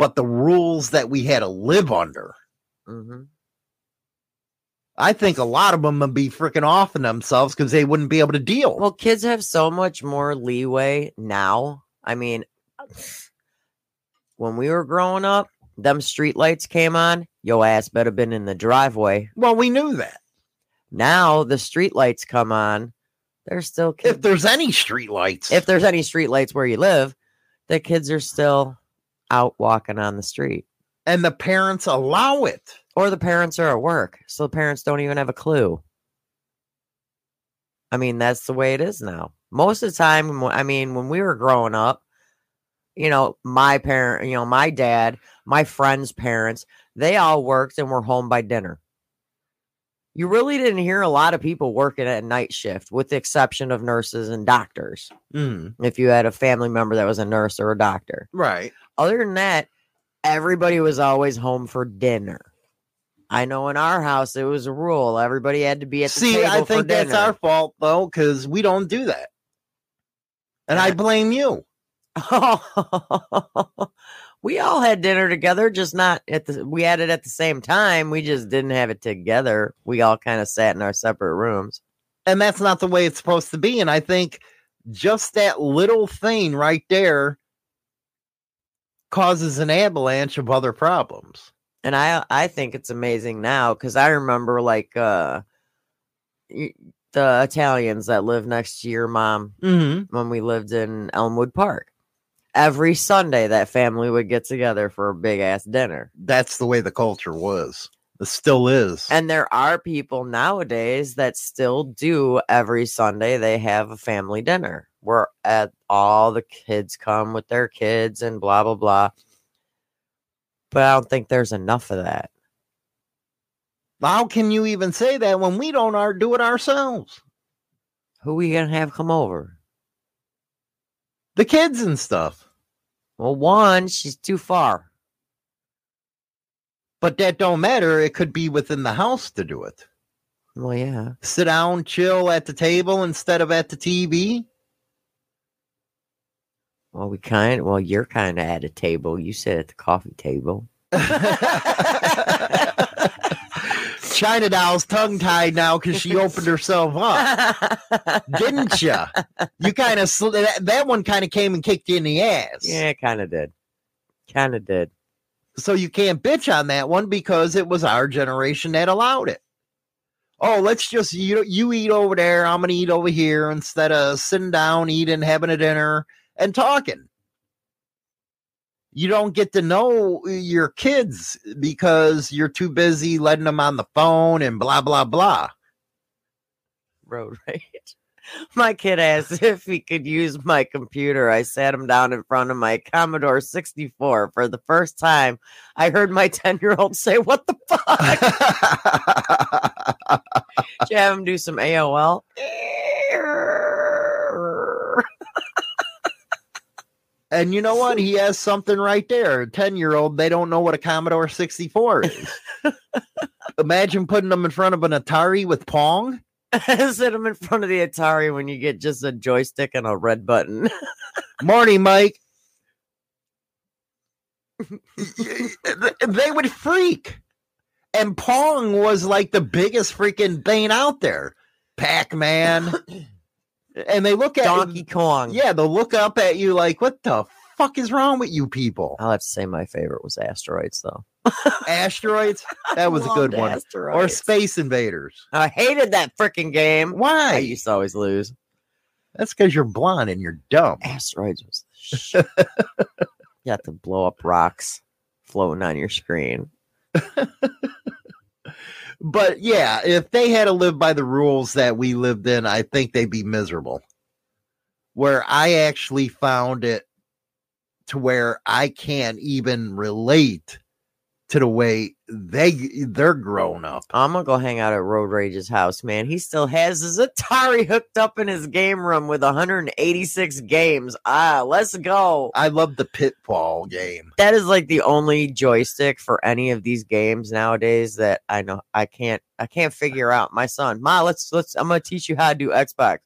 Speaker 1: but the rules that we had to live under.
Speaker 7: Mhm.
Speaker 1: I think a lot of them would be freaking off in themselves because they wouldn't be able to deal.
Speaker 7: Well, kids have so much more leeway now. I mean, when we were growing up, them street lights came on. Yo ass better been in the driveway.
Speaker 1: well, we knew that.
Speaker 7: Now the street lights come on. They're still kids.
Speaker 1: If there's any street lights,
Speaker 7: if there's any street lights where you live, the kids are still out walking on the street.
Speaker 1: and the parents allow it.
Speaker 7: Or the parents are at work, so the parents don't even have a clue. I mean, that's the way it is now. Most of the time, I mean, when we were growing up, you know, my parent, you know, my dad, my friends' parents, they all worked and were home by dinner. You really didn't hear a lot of people working at night shift, with the exception of nurses and doctors.
Speaker 1: Mm,
Speaker 7: If you had a family member that was a nurse or a doctor,
Speaker 1: right.
Speaker 7: other than that, everybody was always home for dinner. I know in our house it was a rule; everybody had to be at the
Speaker 1: See, I think that's our fault though, because we don't do that. And I blame you.
Speaker 7: we all had dinner together, just not at the. We had it at the same time. We just didn't have it together. We all kind of sat in our separate rooms.
Speaker 1: And that's not the way it's supposed to be. And I think just that little thing right there causes an avalanche of other problems.
Speaker 7: and I I think it's amazing now because I remember like uh the Italians that live next to your mom
Speaker 1: Mm-hmm.
Speaker 7: when we lived in Elmwood Park. Every Sunday, that family would get together for a big ass dinner.
Speaker 1: That's the way the culture was. It still is.
Speaker 7: And there are people nowadays that still do every Sunday. They have a family dinner where at all the kids come with their kids and blah blah blah. But I don't think there's enough of that.
Speaker 1: How can you even say that when we don't our, do it ourselves?
Speaker 7: Who we gonna have come over?
Speaker 1: The kids and stuff.
Speaker 7: Well, one, she's too far.
Speaker 1: But that don't matter. It could be within the house to do it.
Speaker 7: Well, yeah.
Speaker 1: Sit down, chill at the table instead of at the TV.
Speaker 7: Well, we kind. Well, you're kind of at a table. You sit at the coffee table.
Speaker 1: China Doll's tongue tied now because she opened herself up, didn't you? You kind of sl- that, that one kind of came and kicked you in the ass.
Speaker 7: yeah, kind of did. Kind of did.
Speaker 1: So you can't bitch on that one because it was our generation that allowed it. Oh, let's just you you eat over there, I'm gonna eat over here instead of sitting down, eating, having a dinner, and talking. You don't get to know your kids because you're too busy letting them on the phone and blah blah blah.
Speaker 7: Road rage. My kid asked if he could use my computer. I sat him down in front of my Commodore 64 for the first time. I heard my 10 year old say, What the fuck? Did you have him do some AOL?
Speaker 1: And you know what? He has something right there. 10 year old, they don't know what a Commodore 64 is. Imagine putting them in front of an Atari with Pong.
Speaker 7: Sit him in front of the Atari when you get just a joystick and a red button.
Speaker 1: Morning, Mike. they would freak. And Pong was like the biggest freaking thing out there. Pac Man. And they look at
Speaker 7: Donkey Kong.
Speaker 1: Yeah, they'll look up at you like, what the fuck is wrong with you people?
Speaker 7: I'll have to say my favorite was Asteroids, though.
Speaker 1: Asteroids? That was a good one. Or Space Invaders.
Speaker 7: I hated that freaking game.
Speaker 1: Why?
Speaker 7: I used to always lose.
Speaker 1: That's because you're blonde and you're dumb.
Speaker 7: Asteroids was shit. you have to blow up rocks floating on your screen.
Speaker 1: But yeah, if they had to live by the rules that we lived in, I think they'd be miserable. Where I actually found it to where I can't even relate to the way they they're grown up.
Speaker 7: I'm gonna go hang out at Road Rage's house, man. He still has his Atari hooked up in his game room with 186 games. Ah, let's go.
Speaker 1: I love the pitfall game.
Speaker 7: That is like the only joystick for any of these games nowadays that I know I can't I can't figure out. My son, Ma, let's let's I'm gonna teach you how to do Xbox.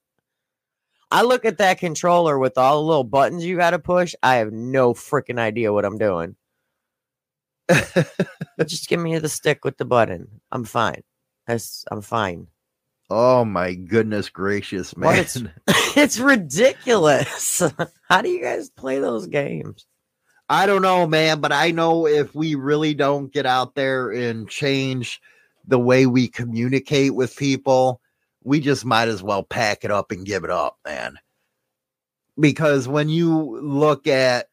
Speaker 7: I look at that controller with all the little buttons you gotta push. I have no freaking idea what I'm doing. Just give me the stick with the button. I'm fine. That's I'm fine.
Speaker 1: Oh my goodness gracious, man.
Speaker 7: it's- it's ridiculous. How do you guys play those games?
Speaker 1: I don't know, man, but I know if we really don't get out there and change the way we communicate with people, we just might as well pack it up and give it up, man. Because when you look at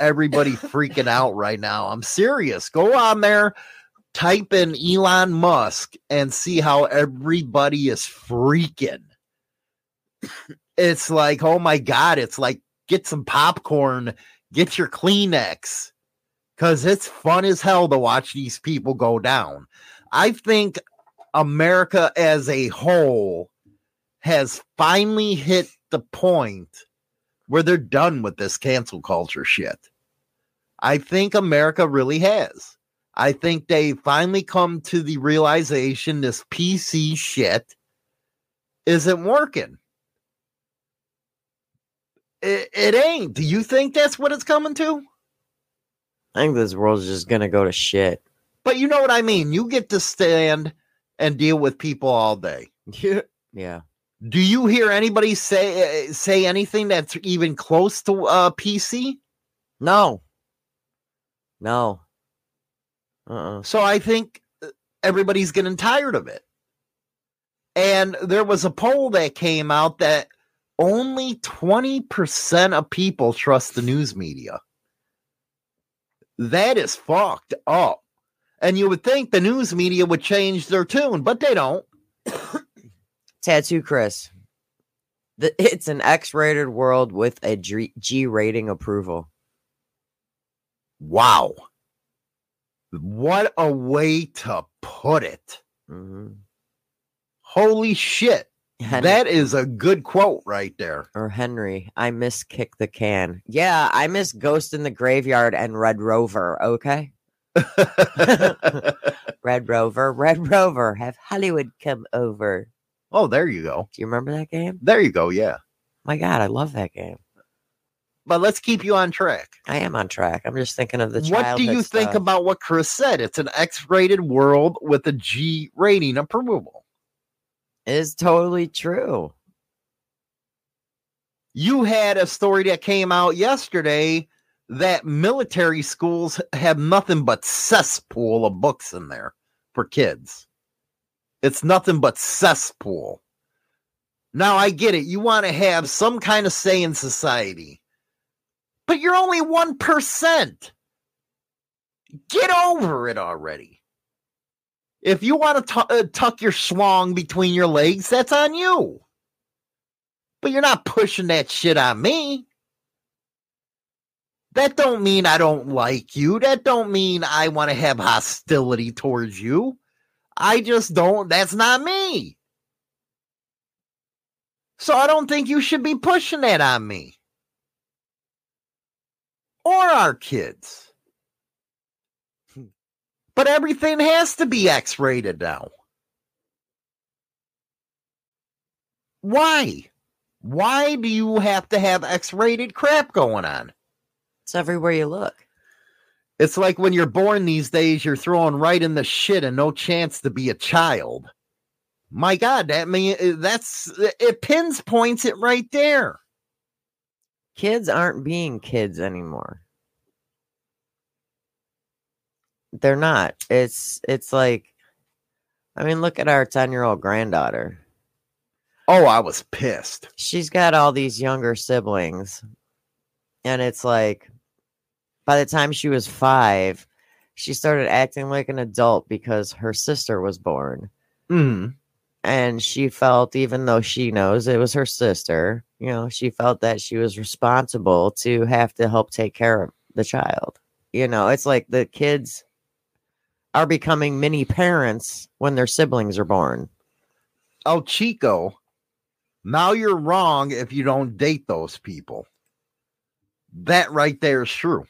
Speaker 1: everybody freaking out right now, I'm serious. Go on there, type in Elon Musk and see how everybody is freaking. It's like, oh my God, it's like get some popcorn, get your Kleenex, because it's fun as hell to watch these people go down. I think America as a whole has finally hit the point where they're done with this cancel culture shit. I think America really has. I think they finally come to the realization this PC shit isn't working. It, it ain't. Do you think that's what it's coming to?
Speaker 7: I think this world's just gonna go to shit.
Speaker 1: But you know what I mean. You get to stand and deal with people all day.
Speaker 7: yeah.
Speaker 1: Do you hear anybody say uh, say anything that's even close to uh, PC?
Speaker 7: No. No. Uh-uh.
Speaker 1: So I think uh, everybody's getting tired of it. And there was a poll that came out that only 20% of people trust the news media. That is fucked up. And you would think the news media would change their tune, but they don't.
Speaker 7: Tattoo Chris. The, it's an X-rated world with a G rating approval.
Speaker 1: Wow. What a way to put it.
Speaker 7: Mhm.
Speaker 1: Holy shit.
Speaker 7: Hen-
Speaker 1: That is a good quote right there.
Speaker 7: or Henry, I miss Kick the Can. Yeah, I miss Ghost in the Graveyard and Red Rover. Okay, Red Rover, Red Rover, have Hollywood come over.
Speaker 1: Oh, there you go.
Speaker 7: Do you remember that game?
Speaker 1: There you go. Yeah.
Speaker 7: My God, I love that game.
Speaker 1: But let's keep you on track.
Speaker 7: I am on track. I'm just thinking of the.
Speaker 1: What do you think
Speaker 7: stuff.
Speaker 1: about what Chris said? It's an X rated world with a G rating approval.
Speaker 7: Is totally true.
Speaker 1: You had a story that came out yesterday that military schools have nothing but cesspool of books in there for kids. It's nothing but cesspool. Now I get it. You want to have some kind of say in society, but you're only 1%. Get over it already. If you want to tu- uh, tuck your schlong between your legs, that's on you. But you're not pushing that shit on me. That don't mean I don't like you. That don't mean I want to have hostility towards you. I just don't. That's not me. So I don't think you should be pushing that on me or our kids. But everything has to be X rated now. Why? Why do you have to have X rated crap going on?
Speaker 7: It's everywhere you look.
Speaker 1: It's like when you're born these days, you're thrown right in the shit and no chance to be a child. My God, that mean uh, that's it pins points it right there.
Speaker 7: Kids aren't being kids anymore. They're not. It's it's like I mean, look at our 10-year-old granddaughter.
Speaker 1: Oh, I was pissed.
Speaker 7: She's got all these younger siblings. And it's like by the time she was 5, she started acting like an adult because her sister was born.
Speaker 1: Mm.
Speaker 7: and she felt even though she knows it was her sister you know she felt that she was responsible to have to help take care of the child you know it's like the kids are becoming mini parents when their siblings are born
Speaker 1: Oh, Chico, now you're wrong if you don't date those people. That right there is true.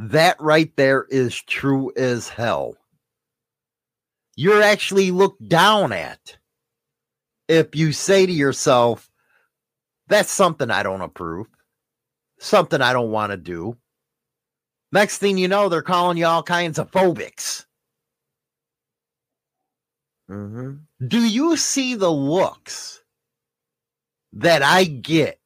Speaker 1: That right there is true as hell. You're actually looked down at if you say to yourself, that's something I don't approve, something I don't want to do. Next thing you know, they're calling you all kinds of phobics.
Speaker 7: hmm
Speaker 1: Do you see the looks that I get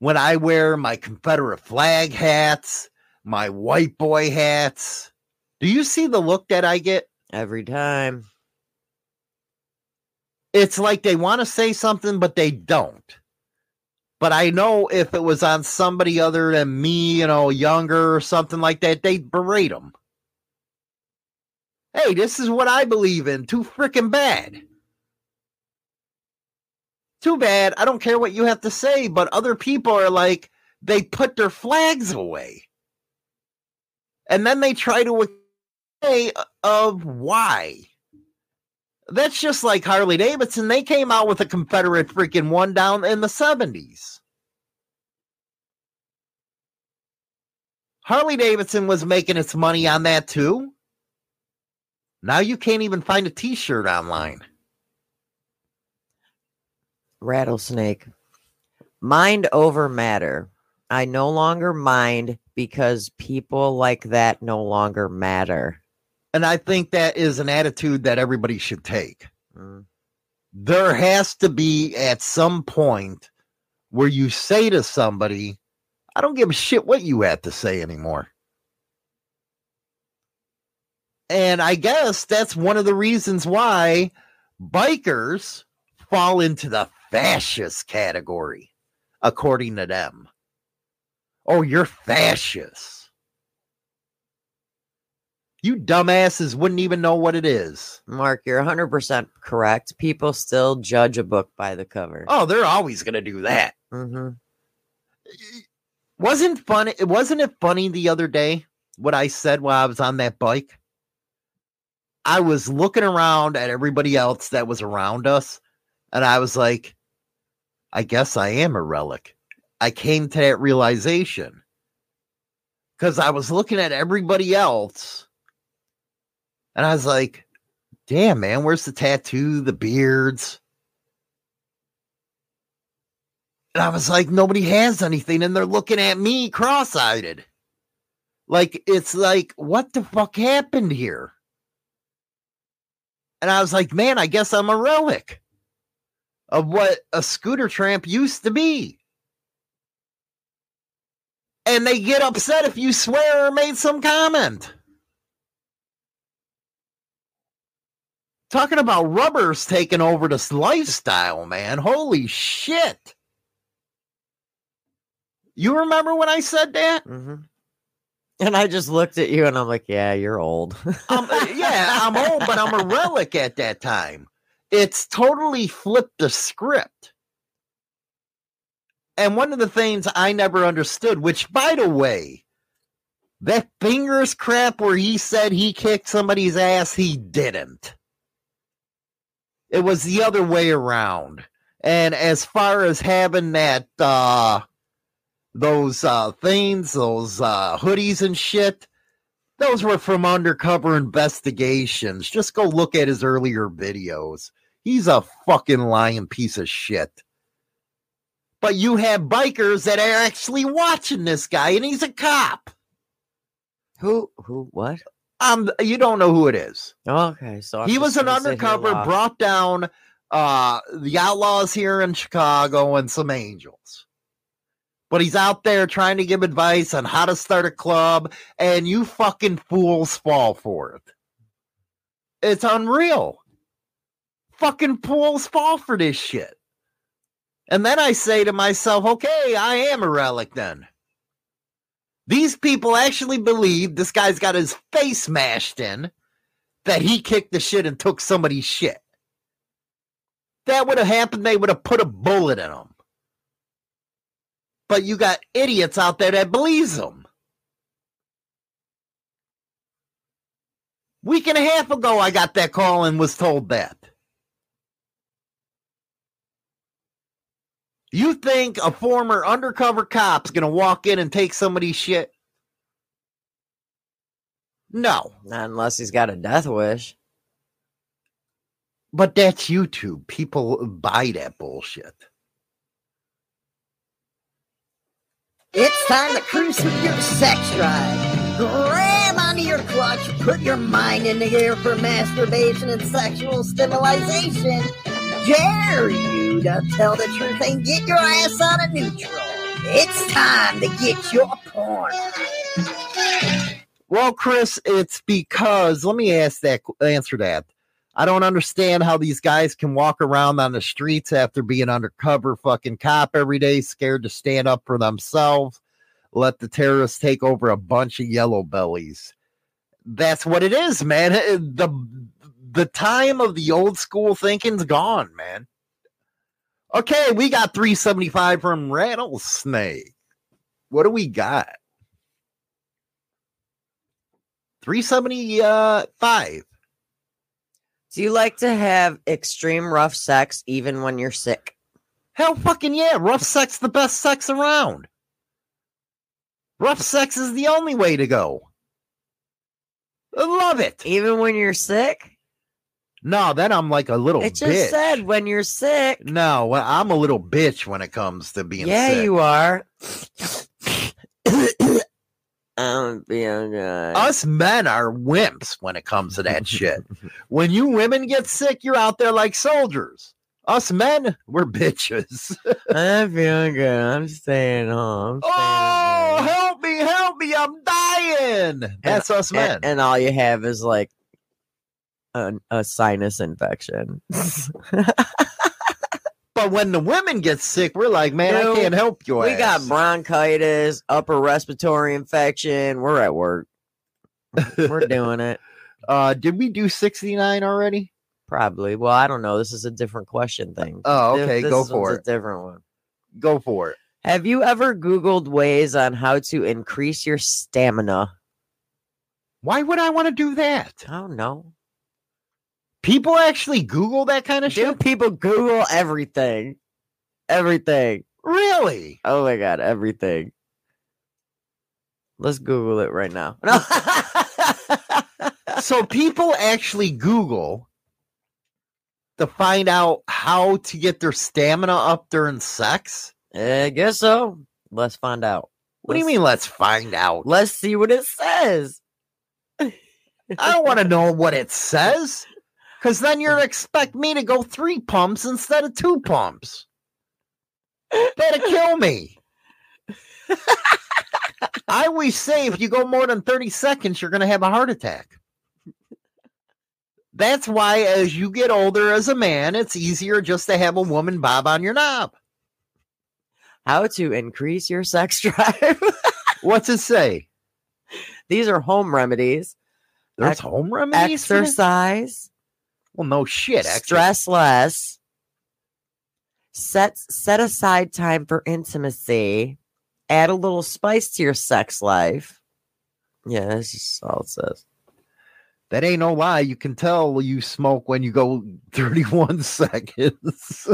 Speaker 1: when I wear my Confederate flag hats, my white boy hats? Do you see the look that I get?
Speaker 7: every time
Speaker 1: It's like they want to say something, but they don't. But I know if it was on somebody other than me, you know, younger or something like that, they'd berate them. Hey, this is what I believe in. Too freaking bad. Too bad. I don't care what you have to say, but other people are like, they put their flags away. And then they try to say of why. That's just like Harley Davidson. They came out with a Confederate freaking one down in the 70s. Harley Davidson was making its money on that too. Now you can't even find a t shirt online.
Speaker 7: Rattlesnake. Mind over matter. I no longer mind because people like that no longer matter.
Speaker 1: And I think that is an attitude that everybody should take.
Speaker 7: Mm.
Speaker 1: There has to be at some point where you say to somebody, I don't give a shit what you have to say anymore. And I guess that's one of the reasons why bikers fall into the fascist category, according to them. Oh, you're fascist. You dumbasses wouldn't even know what it is.
Speaker 7: Mark, you're 100% correct. People still judge a book by the cover.
Speaker 1: Oh, they're always going to do that.
Speaker 7: Mm-hmm.
Speaker 1: Wasn't funny. Wasn't it funny the other day what I said while I was on that bike? I was looking around at everybody else that was around us, and I was like, I guess I am a relic. I came to that realization because I was looking at everybody else, and I was like, damn, man, where's the tattoo, the beards? And I was like, nobody has anything, and they're looking at me cross eyed. Like, it's like, what the fuck happened here? And I was like, man, I guess I'm a relic of what a scooter tramp used to be. And they get upset if you swear or made some comment. Talking about rubbers taking over this lifestyle, man. Holy shit. You remember when I said that?
Speaker 7: hmm And I just looked at you and I'm like, yeah, you're old.
Speaker 1: I'm, uh, yeah, I'm old, but I'm a relic at that time. It's totally flipped the script. And one of the things I never understood, which by the way, that fingers crap where he said he kicked somebody's ass, he didn't. It was the other way around. And as far as having that uh those uh things, those uh hoodies and shit, those were from undercover investigations. Just go look at his earlier videos. He's a fucking lying piece of shit. But you have bikers that are actually watching this guy, and he's a cop.
Speaker 7: who? Who? What?
Speaker 1: Um, you don't know who it is.
Speaker 7: Okay, so I'm
Speaker 1: he was an
Speaker 7: gonna sit here
Speaker 1: undercover, brought down uh the outlaws here in Chicago and some angels. But he's out there trying to give advice on how to start a club, and you fucking fools fall for it. It's unreal. Fucking fools fall for this shit. And then I say to myself, okay, I am a relic then. These people actually believe this guy's got his face smashed in, that he kicked the shit and took somebody's shit. That would have happened, they would have put a bullet in him. But you got idiots out there that believes him. Week and a half ago, I got that call and was told that. You think a former undercover cop's gonna walk in and take somebody's shit? No,
Speaker 7: Not unless he's got a death wish.
Speaker 1: but that's YouTube. People buy that bullshit.
Speaker 8: It's time to cruise with your sex drive. Grab onto your clutch, put your mind in the air for masturbation and sexual stimulation. Dare you to tell the truth and get your ass out of neutral. It's time to get your porn.
Speaker 1: Well, Chris, it's because let me ask that answer that. I don't understand how these guys can walk around on the streets after being undercover fucking cop every day, scared to stand up for themselves, let the terrorists take over a bunch of yellow bellies. That's what it is, man. The the time of the old school thinking's gone, man. Okay, we got 375 from Rattlesnake. What do we got? 375.
Speaker 7: Do you like to have extreme rough sex even when you're sick?
Speaker 1: Hell fucking yeah. Rough sex the best sex around. Rough sex is the only way to go. I love it.
Speaker 7: Even when you're sick?
Speaker 1: No, then I'm like a little
Speaker 7: It just
Speaker 1: bitch.
Speaker 7: said when you're sick.
Speaker 1: no, well, I'm a little bitch when it comes to being
Speaker 7: yeah,
Speaker 1: sick.
Speaker 7: you are. I'm feeling good.
Speaker 1: Uh, us men are wimps when it comes to that shit. When you women get sick, you're out there like soldiers. Us men, we're bitches.
Speaker 7: I'm feeling good. I'm staying home. I'm staying
Speaker 1: oh,
Speaker 7: home.
Speaker 1: help me, help me, I'm dying. That's us men.
Speaker 7: and, and all you have is like a, a sinus infection.
Speaker 1: but when the women get sick, we're like, man, I can't help you.
Speaker 7: we got bronchitis, upper respiratory infection. We're at work. We're doing it.
Speaker 1: uh did we do 69 already?
Speaker 7: Probably. Well, I don't know. This is a different question thing.
Speaker 1: Oh, okay,
Speaker 7: this
Speaker 1: go
Speaker 7: one's
Speaker 1: for
Speaker 7: a
Speaker 1: it.
Speaker 7: different one.
Speaker 1: Go for it.
Speaker 7: Have you ever Googled ways on how to increase your stamina?
Speaker 1: Why would I want to do that?
Speaker 7: I don't know.
Speaker 1: People actually Google that kind of
Speaker 7: Do
Speaker 1: shit?
Speaker 7: people Google everything? Everything.
Speaker 1: Really?
Speaker 7: Oh my god, everything. Let's Google it right now. No.
Speaker 1: so people actually Google to find out how to get their stamina up during sex?
Speaker 7: I guess so. Let's find out.
Speaker 1: What do you mean, let's find out?
Speaker 7: Let's see what it says.
Speaker 1: I don't want to know what it says. Because then you're expect me to go three pumps instead of two pumps. That'd kill me. I always say if you go more than 30 seconds, you're going to have a heart attack. That's why, as you get older as a man, it's easier just to have a woman bob on your knob.
Speaker 7: How to increase your sex drive.
Speaker 1: What's it say?
Speaker 7: These are home remedies.
Speaker 1: There's
Speaker 7: Ex-
Speaker 1: home remedies.
Speaker 7: Exercise.
Speaker 1: Well, no shit. Exercise.
Speaker 7: stress less. Set set aside time for intimacy. Add a little spice to your sex life. Yeah, that's just all it says.
Speaker 1: That ain't no lie. You can tell you smoke when you go 31 seconds.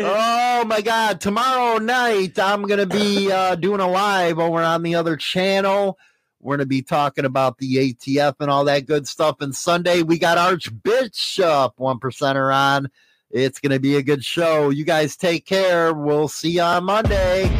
Speaker 1: oh my god! Tomorrow night I'm gonna be uh, doing a live over on the other channel. We're gonna be talking about the ATF and all that good stuff. And Sunday we got Archbishop one percenter on. It's gonna be a good show. You guys take care. We'll see you on Monday.